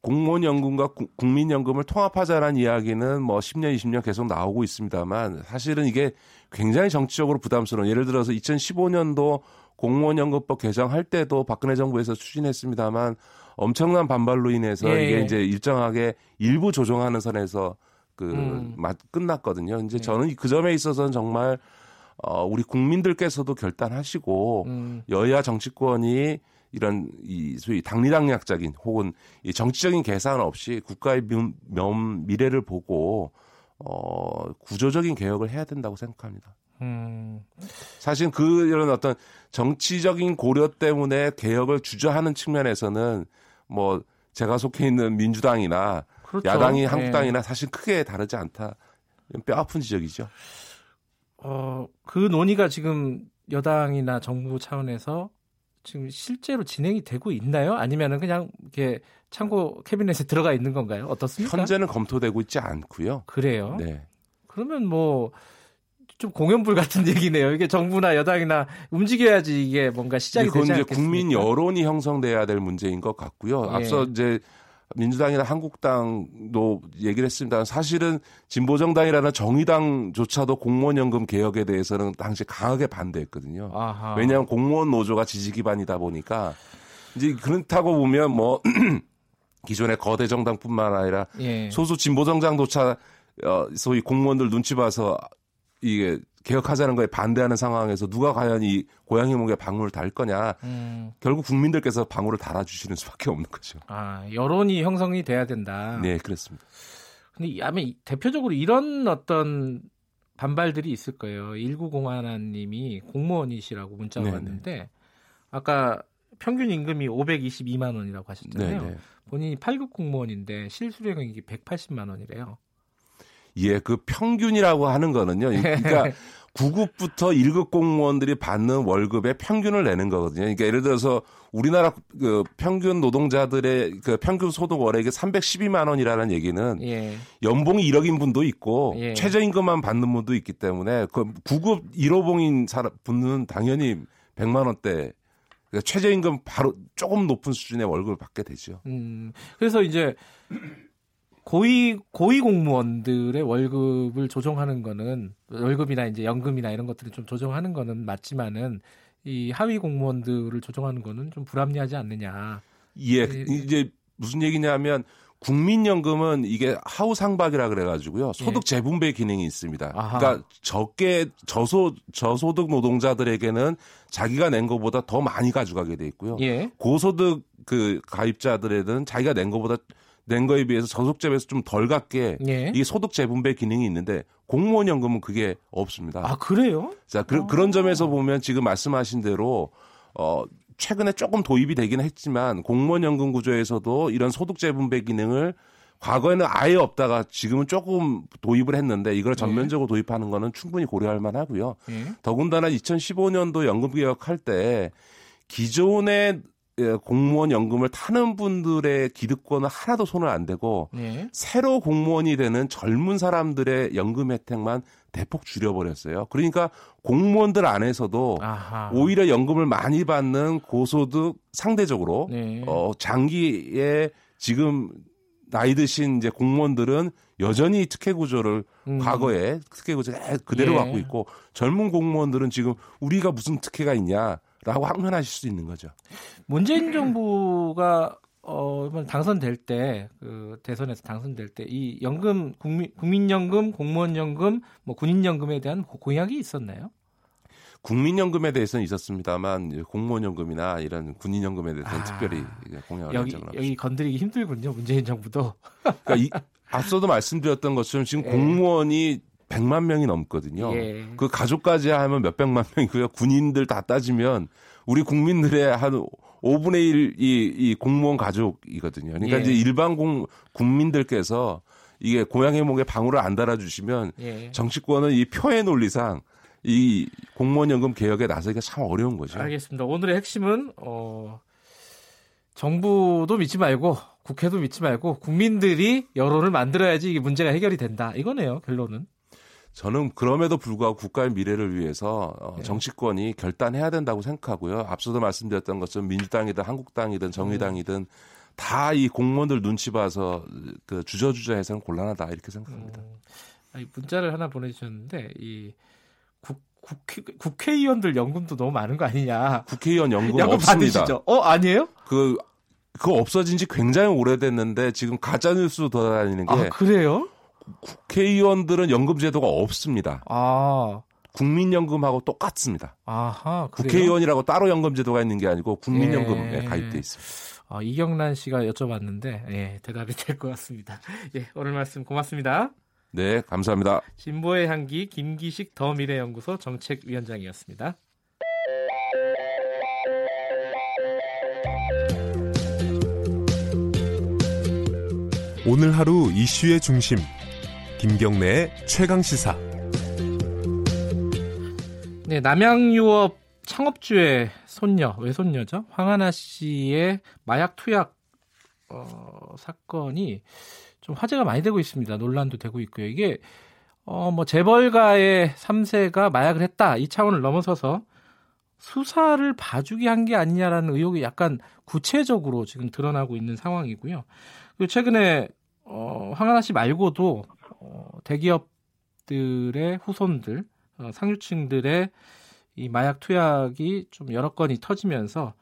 공무원연금과 구- 국민연금을 통합하자라는 이야기는 뭐 10년, 20년 계속 나오고 있습니다만 사실은 이게 굉장히 정치적으로 부담스러운 예를 들어서 2015년도 공무원연금법 개정할 때도 박근혜 정부에서 추진했습니다만 엄청난 반발로 인해서 예, 이게 예. 이제 일정하게 일부 조정하는 선에서 그 음. 맛 끝났거든요. 이제 네. 저는 그 점에 있어서는 정말 어 우리 국민들께서도 결단하시고 음. 여야 정치권이 이런 이 소위 당리당략적인 혹은 이 정치적인 계산 없이 국가의 면, 면 미래를 보고 어 구조적인 개혁을 해야 된다고 생각합니다. 음. 사실 그 이런 어떤 정치적인 고려 때문에 개혁을 주저하는 측면에서는 뭐 제가 속해 있는 민주당이나 그렇죠. 야당이 예. 한국당이나 사실 크게 다르지 않다. 뼈 아픈 지적이죠. 어, 그 논의가 지금 여당이나 정부 차원에서 지금 실제로 진행이 되고 있나요? 아니면은 그냥 이렇게 참고 캐비넷에 들어가 있는 건가요? 어떻습니까? 현재는 검토되고 있지 않고요. 그래요. 네. 그러면 뭐 좀 공연불 같은 얘기네요. 이게 정부나 여당이나 움직여야지 이게 뭔가 시작이 그건 되지 이제 않겠습니까? 국민 여론이 형성돼야 될 문제인 것 같고요. 예. 앞서 이제 민주당이나 한국당도 얘기를 했습니다. 사실은 진보정당이라는 정의당조차도 공무원연금 개혁에 대해서는 당시 강하게 반대했거든요. 아하. 왜냐하면 공무원 노조가 지지 기반이다 보니까 이제 그렇다고 보면 뭐 기존의 거대 정당뿐만 아니라 예. 소수 진보 정당조차 어, 소위 공무원들 눈치 봐서 이게 개혁하자는 거에 반대하는 상황에서 누가 과연 이 고양이 목에 방울을 달 거냐. 음. 결국 국민들께서 방울을 달아주시는 수밖에 없는 거죠. 아, 여론이 형성이 돼야 된다. 네, 그렇습니다. 근데 이- 아마 이- 대표적으로 이런 어떤 반발들이 있을 거예요. 1901님이 공무원이시라고 문자가 네네. 왔는데 아까 평균 임금이 522만 원이라고 하셨잖아요. 네네. 본인이 8급 공무원인데 실수령액이 180만 원이래요. 예, 그 평균이라고 하는 거는요. 그러니까 9급부터 1급 공무원들이 받는 월급의 평균을 내는 거거든요. 그러니까 예를 들어서 우리나라 그 평균 노동자들의 그 평균 소득 월액이 312만 원이라는 얘기는 예. 연봉이 1억인 분도 있고 예. 최저임금만 받는 분도 있기 때문에 그 9급 1호봉인 사람 분은 당연히 100만 원대 그러니까 최저임금 바로 조금 높은 수준의 월급을 받게 되죠. 음, 그래서 이제 고위 고위 공무원들의 월급을 조정하는 거는 월급이나 이제 연금이나 이런 것들을 좀 조정하는 거는 맞지만은 이 하위 공무원들을 조정하는 거는 좀 불합리하지 않느냐. 예, 이제 무슨 얘기냐면 국민연금은 이게 하우 상박이라 그래가지고요 소득 재분배 기능이 있습니다. 아하. 그러니까 적게 저소 저소득 노동자들에게는 자기가 낸 것보다 더 많이 가져가게 돼 있고요. 예. 고소득 그 가입자들에는 자기가 낸 것보다 낸 거에 비해서 저속재에서 좀 덜 갖게 예. 이게 소득 재분배 기능이 있는데 공무원 연금은 그게 없습니다. 아 그래요? 자, 그, 런 점에서 보면 지금 말씀하신 대로 어 최근에 조금 도입이 되긴 했지만 공무원 연금 구조에서도 이런 소득 재분배 기능을 과거에는 아예 없다가 지금은 조금 도입을 했는데 이걸 전면적으로 도입하는 거는 충분히 고려할 만하고요. 예. 더군다나 2015년도 연금 개혁할 때 기존의 예, 공무원 연금을 타는 분들의 기득권은 하나도 손을 안 대고 예. 새로 공무원이 되는 젊은 사람들의 연금 혜택만 대폭 줄여버렸어요. 그러니까 공무원들 안에서도 아하. 오히려 연금을 많이 받는 고소득 상대적으로 네. 어, 장기에 지금 나이 드신 이제 공무원들은 여전히 특혜 구조를 음. 과거에 특혜 구조 그대로 예. 갖고 있고 젊은 공무원들은 지금 우리가 무슨 특혜가 있냐 라고 항변하실 수 있는 거죠. 문재인 정부가 어 당선될 때 그 대선에서 당선될 때 이 연금 국민 국민연금, 공무원연금, 뭐 군인연금에 대한 고- 공약이 있었나요? 국민연금에 대해서는 있었습니다만 공무원연금이나 이런 군인연금에 대해서는 아, 특별히 공약을 한 여기 적은 없습니다. 여기 건드리기 힘들군요. 문재인 정부도. 그러니까 이, 앞서도 말씀드렸던 것처럼 지금 예. 공무원이 100만 명이 넘거든요. 예. 그 가족까지 하면 몇백만 명이고요. 군인들 다 따지면 우리 국민들의 한 5분의 1이 이 공무원 가족이거든요. 그러니까 예. 이제 일반 공, 국민들께서 이게 고양이 목에 방울을 안 달아주시면 예. 정치권은 이 표의 논리상 이 공무원연금 개혁에 나서기가 참 어려운 거죠. 알겠습니다. 오늘의 핵심은 어 정부도 믿지 말고 국회도 믿지 말고 국민들이 여론을 만들어야지 이게 문제가 해결이 된다. 이거네요. 결론은. 저는 그럼에도 불구하고 국가의 미래를 위해서 어, 네. 정치권이 결단해야 된다고 생각하고요. 앞서도 말씀드렸던 것처럼 민주당이든 한국당이든 정의당이든 다이 공무원들 눈치 봐서 그 주저주저해서는 곤란하다 이렇게 생각합니다. 음, 아니, 문자를 하나 보내주셨는데 이 국, 국회, 국회의원들 연금도 너무 많은 거 아니냐? 국회의원 연금 연금 없습니다. 받으시죠? 어 아니에요? 그 그거 없어진 지 굉장히 오래됐는데 지금 가짜 뉴스 돌아다니는 게 아 그래요? 국회의원들은 연금 제도가 없습니다. 아. 국민연금하고 똑같습니다. 아하. 그래요? 국회의원이라고 따로 연금 제도가 있는 게 아니고 국민연금에 예. 가입돼 있습니다. 아, 이경란 씨가 여쭤봤는데 예, 대답이 될 것 같습니다. 예, 오늘 말씀 고맙습니다. 네, 감사합니다. 진보의 향기 김기식 더 미래연구소 정책위원장이었습니다. 오늘 하루 이슈의 중심 김경래의 최강 시사 네, 남양유업 창업주의 손녀, 외손녀죠. 황하나 씨의 마약 투약 어, 사건이 좀 화제가 많이 되고 있습니다. 논란도 되고 있고요. 이게 어, 뭐 재벌가의 3세가 마약을 했다 이 차원을 넘어서서 수사를 봐주기 한 게 아니냐라는 의혹이 약간 구체적으로 지금 드러나고 있는 상황이고요. 그리고 최근에 어, 황하나 씨 말고도 어, 대기업들의 후손들, 어, 상류층들의 이 마약 투약이 좀 여러 건이 터지면서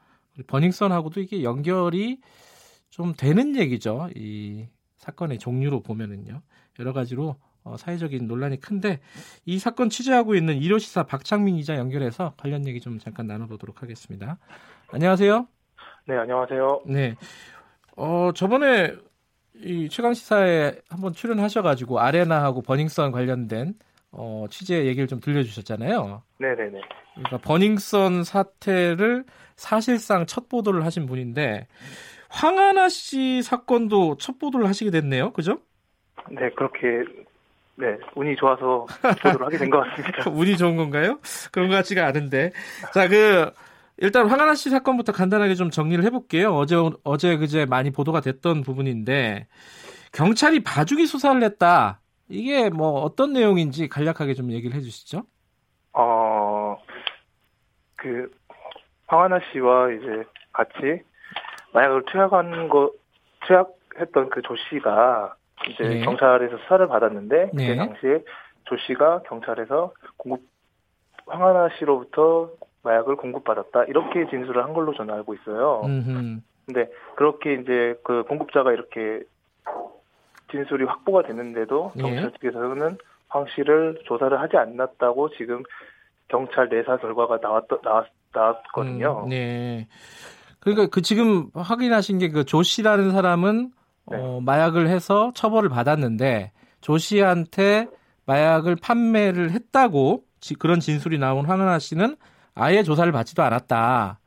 버닝썬하고도 이게 연결이 좀 되는 얘기죠. 이 사건의 종류로 보면은요. 여러 가지로 어, 사회적인 논란이 큰데 이 사건 취재하고 있는 일요시사 박창민 기자 연결해서 관련 얘기 좀 잠깐 나눠보도록 하겠습니다. 안녕하세요. 네, 안녕하세요. 네. 어, 저번에 이 최강 시사에 한번 출연하셔가지고 아레나하고 버닝썬 관련된 어, 취재 얘기를 좀 들려주셨잖아요. 네네네. 그러니까 버닝썬 사태를 사실상 첫 보도를 하신 분인데 황하나 씨 사건도 첫 보도를 하시게 됐네요. 그죠? 네, 그렇게 네 운이 좋아서 보도를 하게 된 것 같습니다. 운이 좋은 건가요? 그런 것 같지가 않은데. 자, 그 일단 황하나 씨 사건부터 간단하게 좀 정리를 해볼게요. 어제 어제 그제 많이 보도가 됐던 부분인데 경찰이 봐주기 수사를 했다. 이게 뭐 어떤 내용인지 간략하게 좀 얘기를 해주시죠. 어, 그 황하나 씨와 이제 같이 마약을 투약한 거 투약했던 그 조 씨가 이제 네. 경찰에서 수사를 받았는데 네. 그때 당시에 조 씨가 경찰에서 공급 황하나 씨로부터 마약을 공급받았다 이렇게 진술을 한 걸로 저는 알고 있어요. 음흠. 근데 그렇게 이제 그 공급자가 이렇게 진술이 확보가 됐는데도 예. 경찰 측에서는 황 씨를 조사를 하지 않았다고 지금 경찰 내사 결과가 나왔 나왔 나왔거든요. 음, 네. 그러니까 그 지금 확인하신 게 그 조 씨라는 사람은 네. 어, 마약을 해서 처벌을 받았는데 조 씨한테 마약을 판매를 했다고 지- 그런 진술이 나온 황은하 씨는 아예 조사를 받지도 않았다.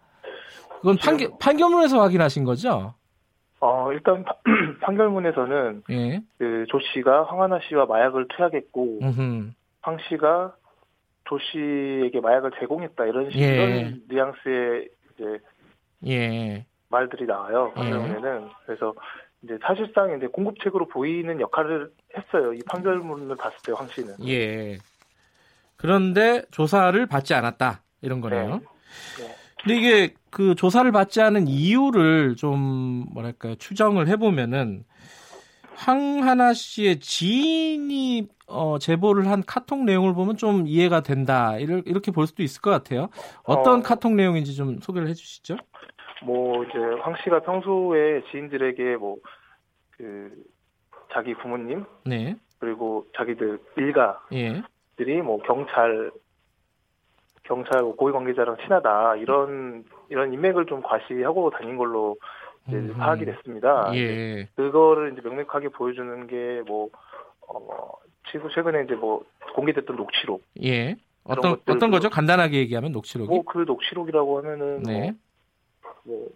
그건 판결, 판결문에서 확인하신 거죠? 어 일단 파- 판결문에서는 예. 그조 씨가 황하나 씨와 마약을 투약했고 음흠. 황 씨가 조 씨에게 마약을 제공했다 이런 식 예. 이런 뉘앙스의 이제 예. 말들이 나와요 판결문에는 그래서 이제 사실상 이제 공급책으로 보이는 역할을 했어요 이 판결문을 봤을 때 황 씨는 예. 그런데 조사를 받지 않았다. 이런 거네요. 네. 근데 이게 그 조사를 받지 않은 이유를 좀 뭐랄까요 추정을 해보면은 황하나 씨의 지인이 어, 제보를 한 카톡 내용을 보면 좀 이해가 된다 이렇게 볼 수도 있을 것 같아요. 어떤 어. 카톡 내용인지 좀 소개를 해주시죠. 뭐 이제 황 씨가 평소에 지인들에게 뭐 그 자기 부모님 네, 그리고 자기들 일가들이 예, 뭐 경찰 경찰 고위 관계자랑 친하다 이런 이런 인맥을 좀 과시하고 다닌 걸로 이제 음. 파악이 됐습니다. 예, 그거를 이제 명백하게 보여주는 게뭐 어, 최근 최근에 이제 뭐 공개됐던 녹취록. 예. 어떤 어떤 거죠? 간단하게 얘기하면 녹취록이. 뭐그 녹취록이라고 하면은 네. 뭐, 뭐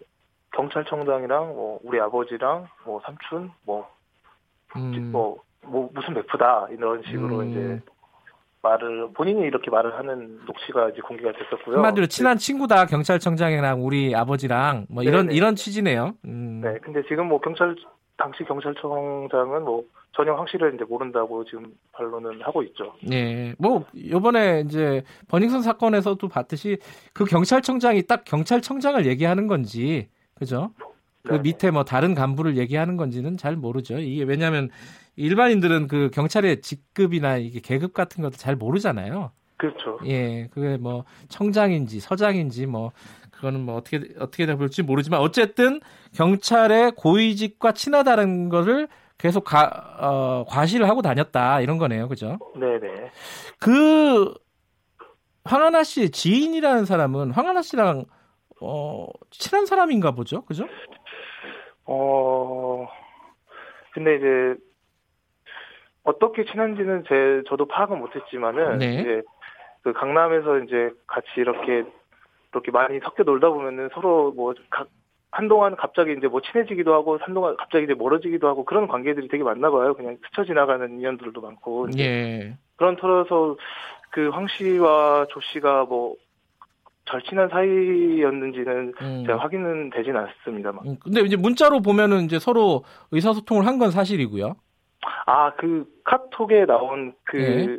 경찰청장이랑 뭐 우리 아버지랑 뭐 삼촌 뭐 음, 뭐, 뭐 무슨 베프다 이런 식으로 음. 이제 말을 본인이 이렇게 말을 하는 녹취가 이제 공개가 됐었고요. 한마디로 친한 친구다 경찰청장이랑 우리 아버지랑 뭐 이런 네네. 이런 취지네요. 음. 네, 근데 지금 뭐 경찰 당시 경찰청장은 뭐 전혀 황 씨를 이제 모른다고 지금 반론은 하고 있죠. 네, 뭐 이번에 이제 버닝썬 사건에서도 봤듯이 그 경찰청장이 딱 경찰청장을 얘기하는 건지 그죠? 그 네. 밑에 뭐 다른 간부를 얘기하는 건지는 잘 모르죠. 이게 왜냐하면 일반인들은 그 경찰의 직급이나 이게 계급 같은 것도 잘 모르잖아요. 그렇죠. 예, 그게 뭐 청장인지 서장인지 뭐 그거는 뭐 어떻게 어떻게 볼지 모르지만 어쨌든 경찰의 고위직과 친하다는 거를 계속 가, 어, 과시를 하고 다녔다 이런 거네요, 그죠? 네네. 그 황하나 씨의 지인이라는 사람은 황하나 씨랑 어, 친한 사람인가 보죠, 그죠? 어, 근데 이제 어떻게 친한지는 제 저도 파악은 못했지만은 네. 이제 그 강남에서 이제 같이 이렇게 이렇게 많이 섞여 놀다 보면은 서로 뭐 각, 한동안 갑자기 이제 뭐 친해지기도 하고 한동안 갑자기 이제 멀어지기도 하고 그런 관계들이 되게 많나 봐요. 그냥 스쳐 지나가는 인연들도 많고 예. 그런 터여서 그 황 씨와 조 씨가 뭐 절친한 사이였는지는 음. 제가 확인은 되진 않습니다만. 음, 근데 이제 문자로 보면은 이제 서로 의사소통을 한 건 사실이고요. 아, 그 카톡에 나온 그 네.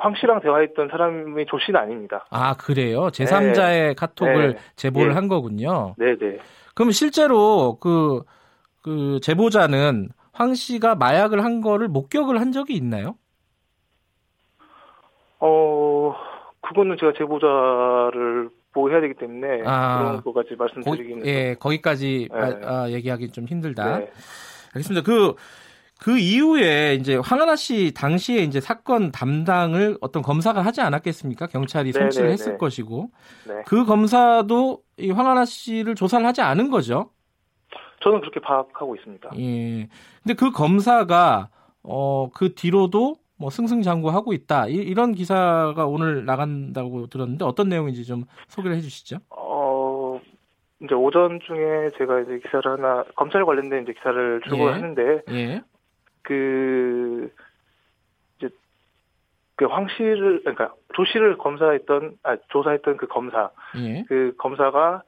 황 씨랑 대화했던 사람이 조 씨는 아닙니다. 아, 그래요? 제3자의 카톡을 네. 제보를 예. 한 거군요. 네 네. 그럼 실제로 그, 그 제보자는 황 씨가 마약을 한 거를 목격을 한 적이 있나요? 어, 그거는 제가 제보자를 보호해야 되기 때문에 아. 그런 거기, 말씀드리기는 예, 거기까지 네. 마- 아, 얘기하기 좀 힘들다. 네. 알겠습니다. 그, 그 이후에 이제 황하나 씨 당시에 이제 사건 담당을 어떤 검사가 하지 않았겠습니까? 경찰이 네, 송치를 네, 했을 네. 것이고. 네. 그 검사도 이 황하나 씨를 조사를 하지 않은 거죠. 저는 그렇게 파악하고 있습니다. 예. 근데 그 검사가 어, 그 뒤로도 뭐 승승장구하고 있다. 이, 런 기사가 오늘 나간다고 들었는데 어떤 내용인지 좀 소개를 해 주시죠. 어, 이제 오전 중에 제가 이제 기사를 하나 검찰 관련된 이제 기사를 출고를 예. 하는데 예. 그 이제 그 황 씨를 그러니까 조 씨를 검사했던 아 조사했던 그 검사 예. 그 검사가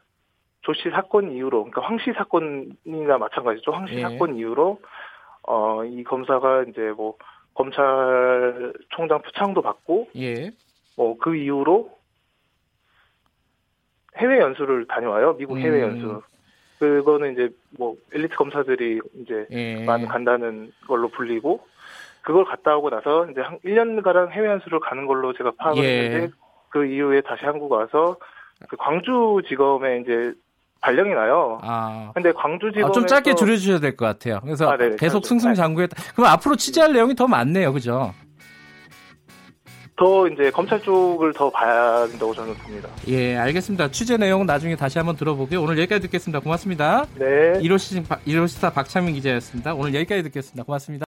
조씨 사건 이후로 그러니까 황씨 사건이나 마찬가지죠 황씨 예. 사건 이후로 어 이 검사가 이제 뭐 검찰총장 표창도 받고 예. 뭐그 이후로 해외 연수를 다녀와요 미국 해외 음. 연수 그거는 이제 뭐 엘리트 검사들이 이제 예. 많이 간다는 걸로 불리고 그걸 갔다 오고 나서 이제 한 1년가량 해외 연수를 가는 걸로 제가 파악을 예. 했는데 그 이후에 다시 한국 와서 그 광주지검에 이제 발령이 나요. 아. 근데 광주지검에서 아, 좀 짧게 줄여 주셔야 될 것 같아요. 그래서 아, 네네. 계속 짧게. 승승장구했다. 그럼 앞으로 취재할 내용이 더 많네요. 그죠? 더 이제 검찰 쪽을 더 봐야 된다고 저는 봅니다. 예, 알겠습니다. 취재 내용은 나중에 다시 한번 들어보고요. 오늘 여기까지 듣겠습니다. 고맙습니다. 네. 1호 시, 1호 시사 박창민 기자였습니다. 오늘 여기까지 듣겠습니다. 고맙습니다.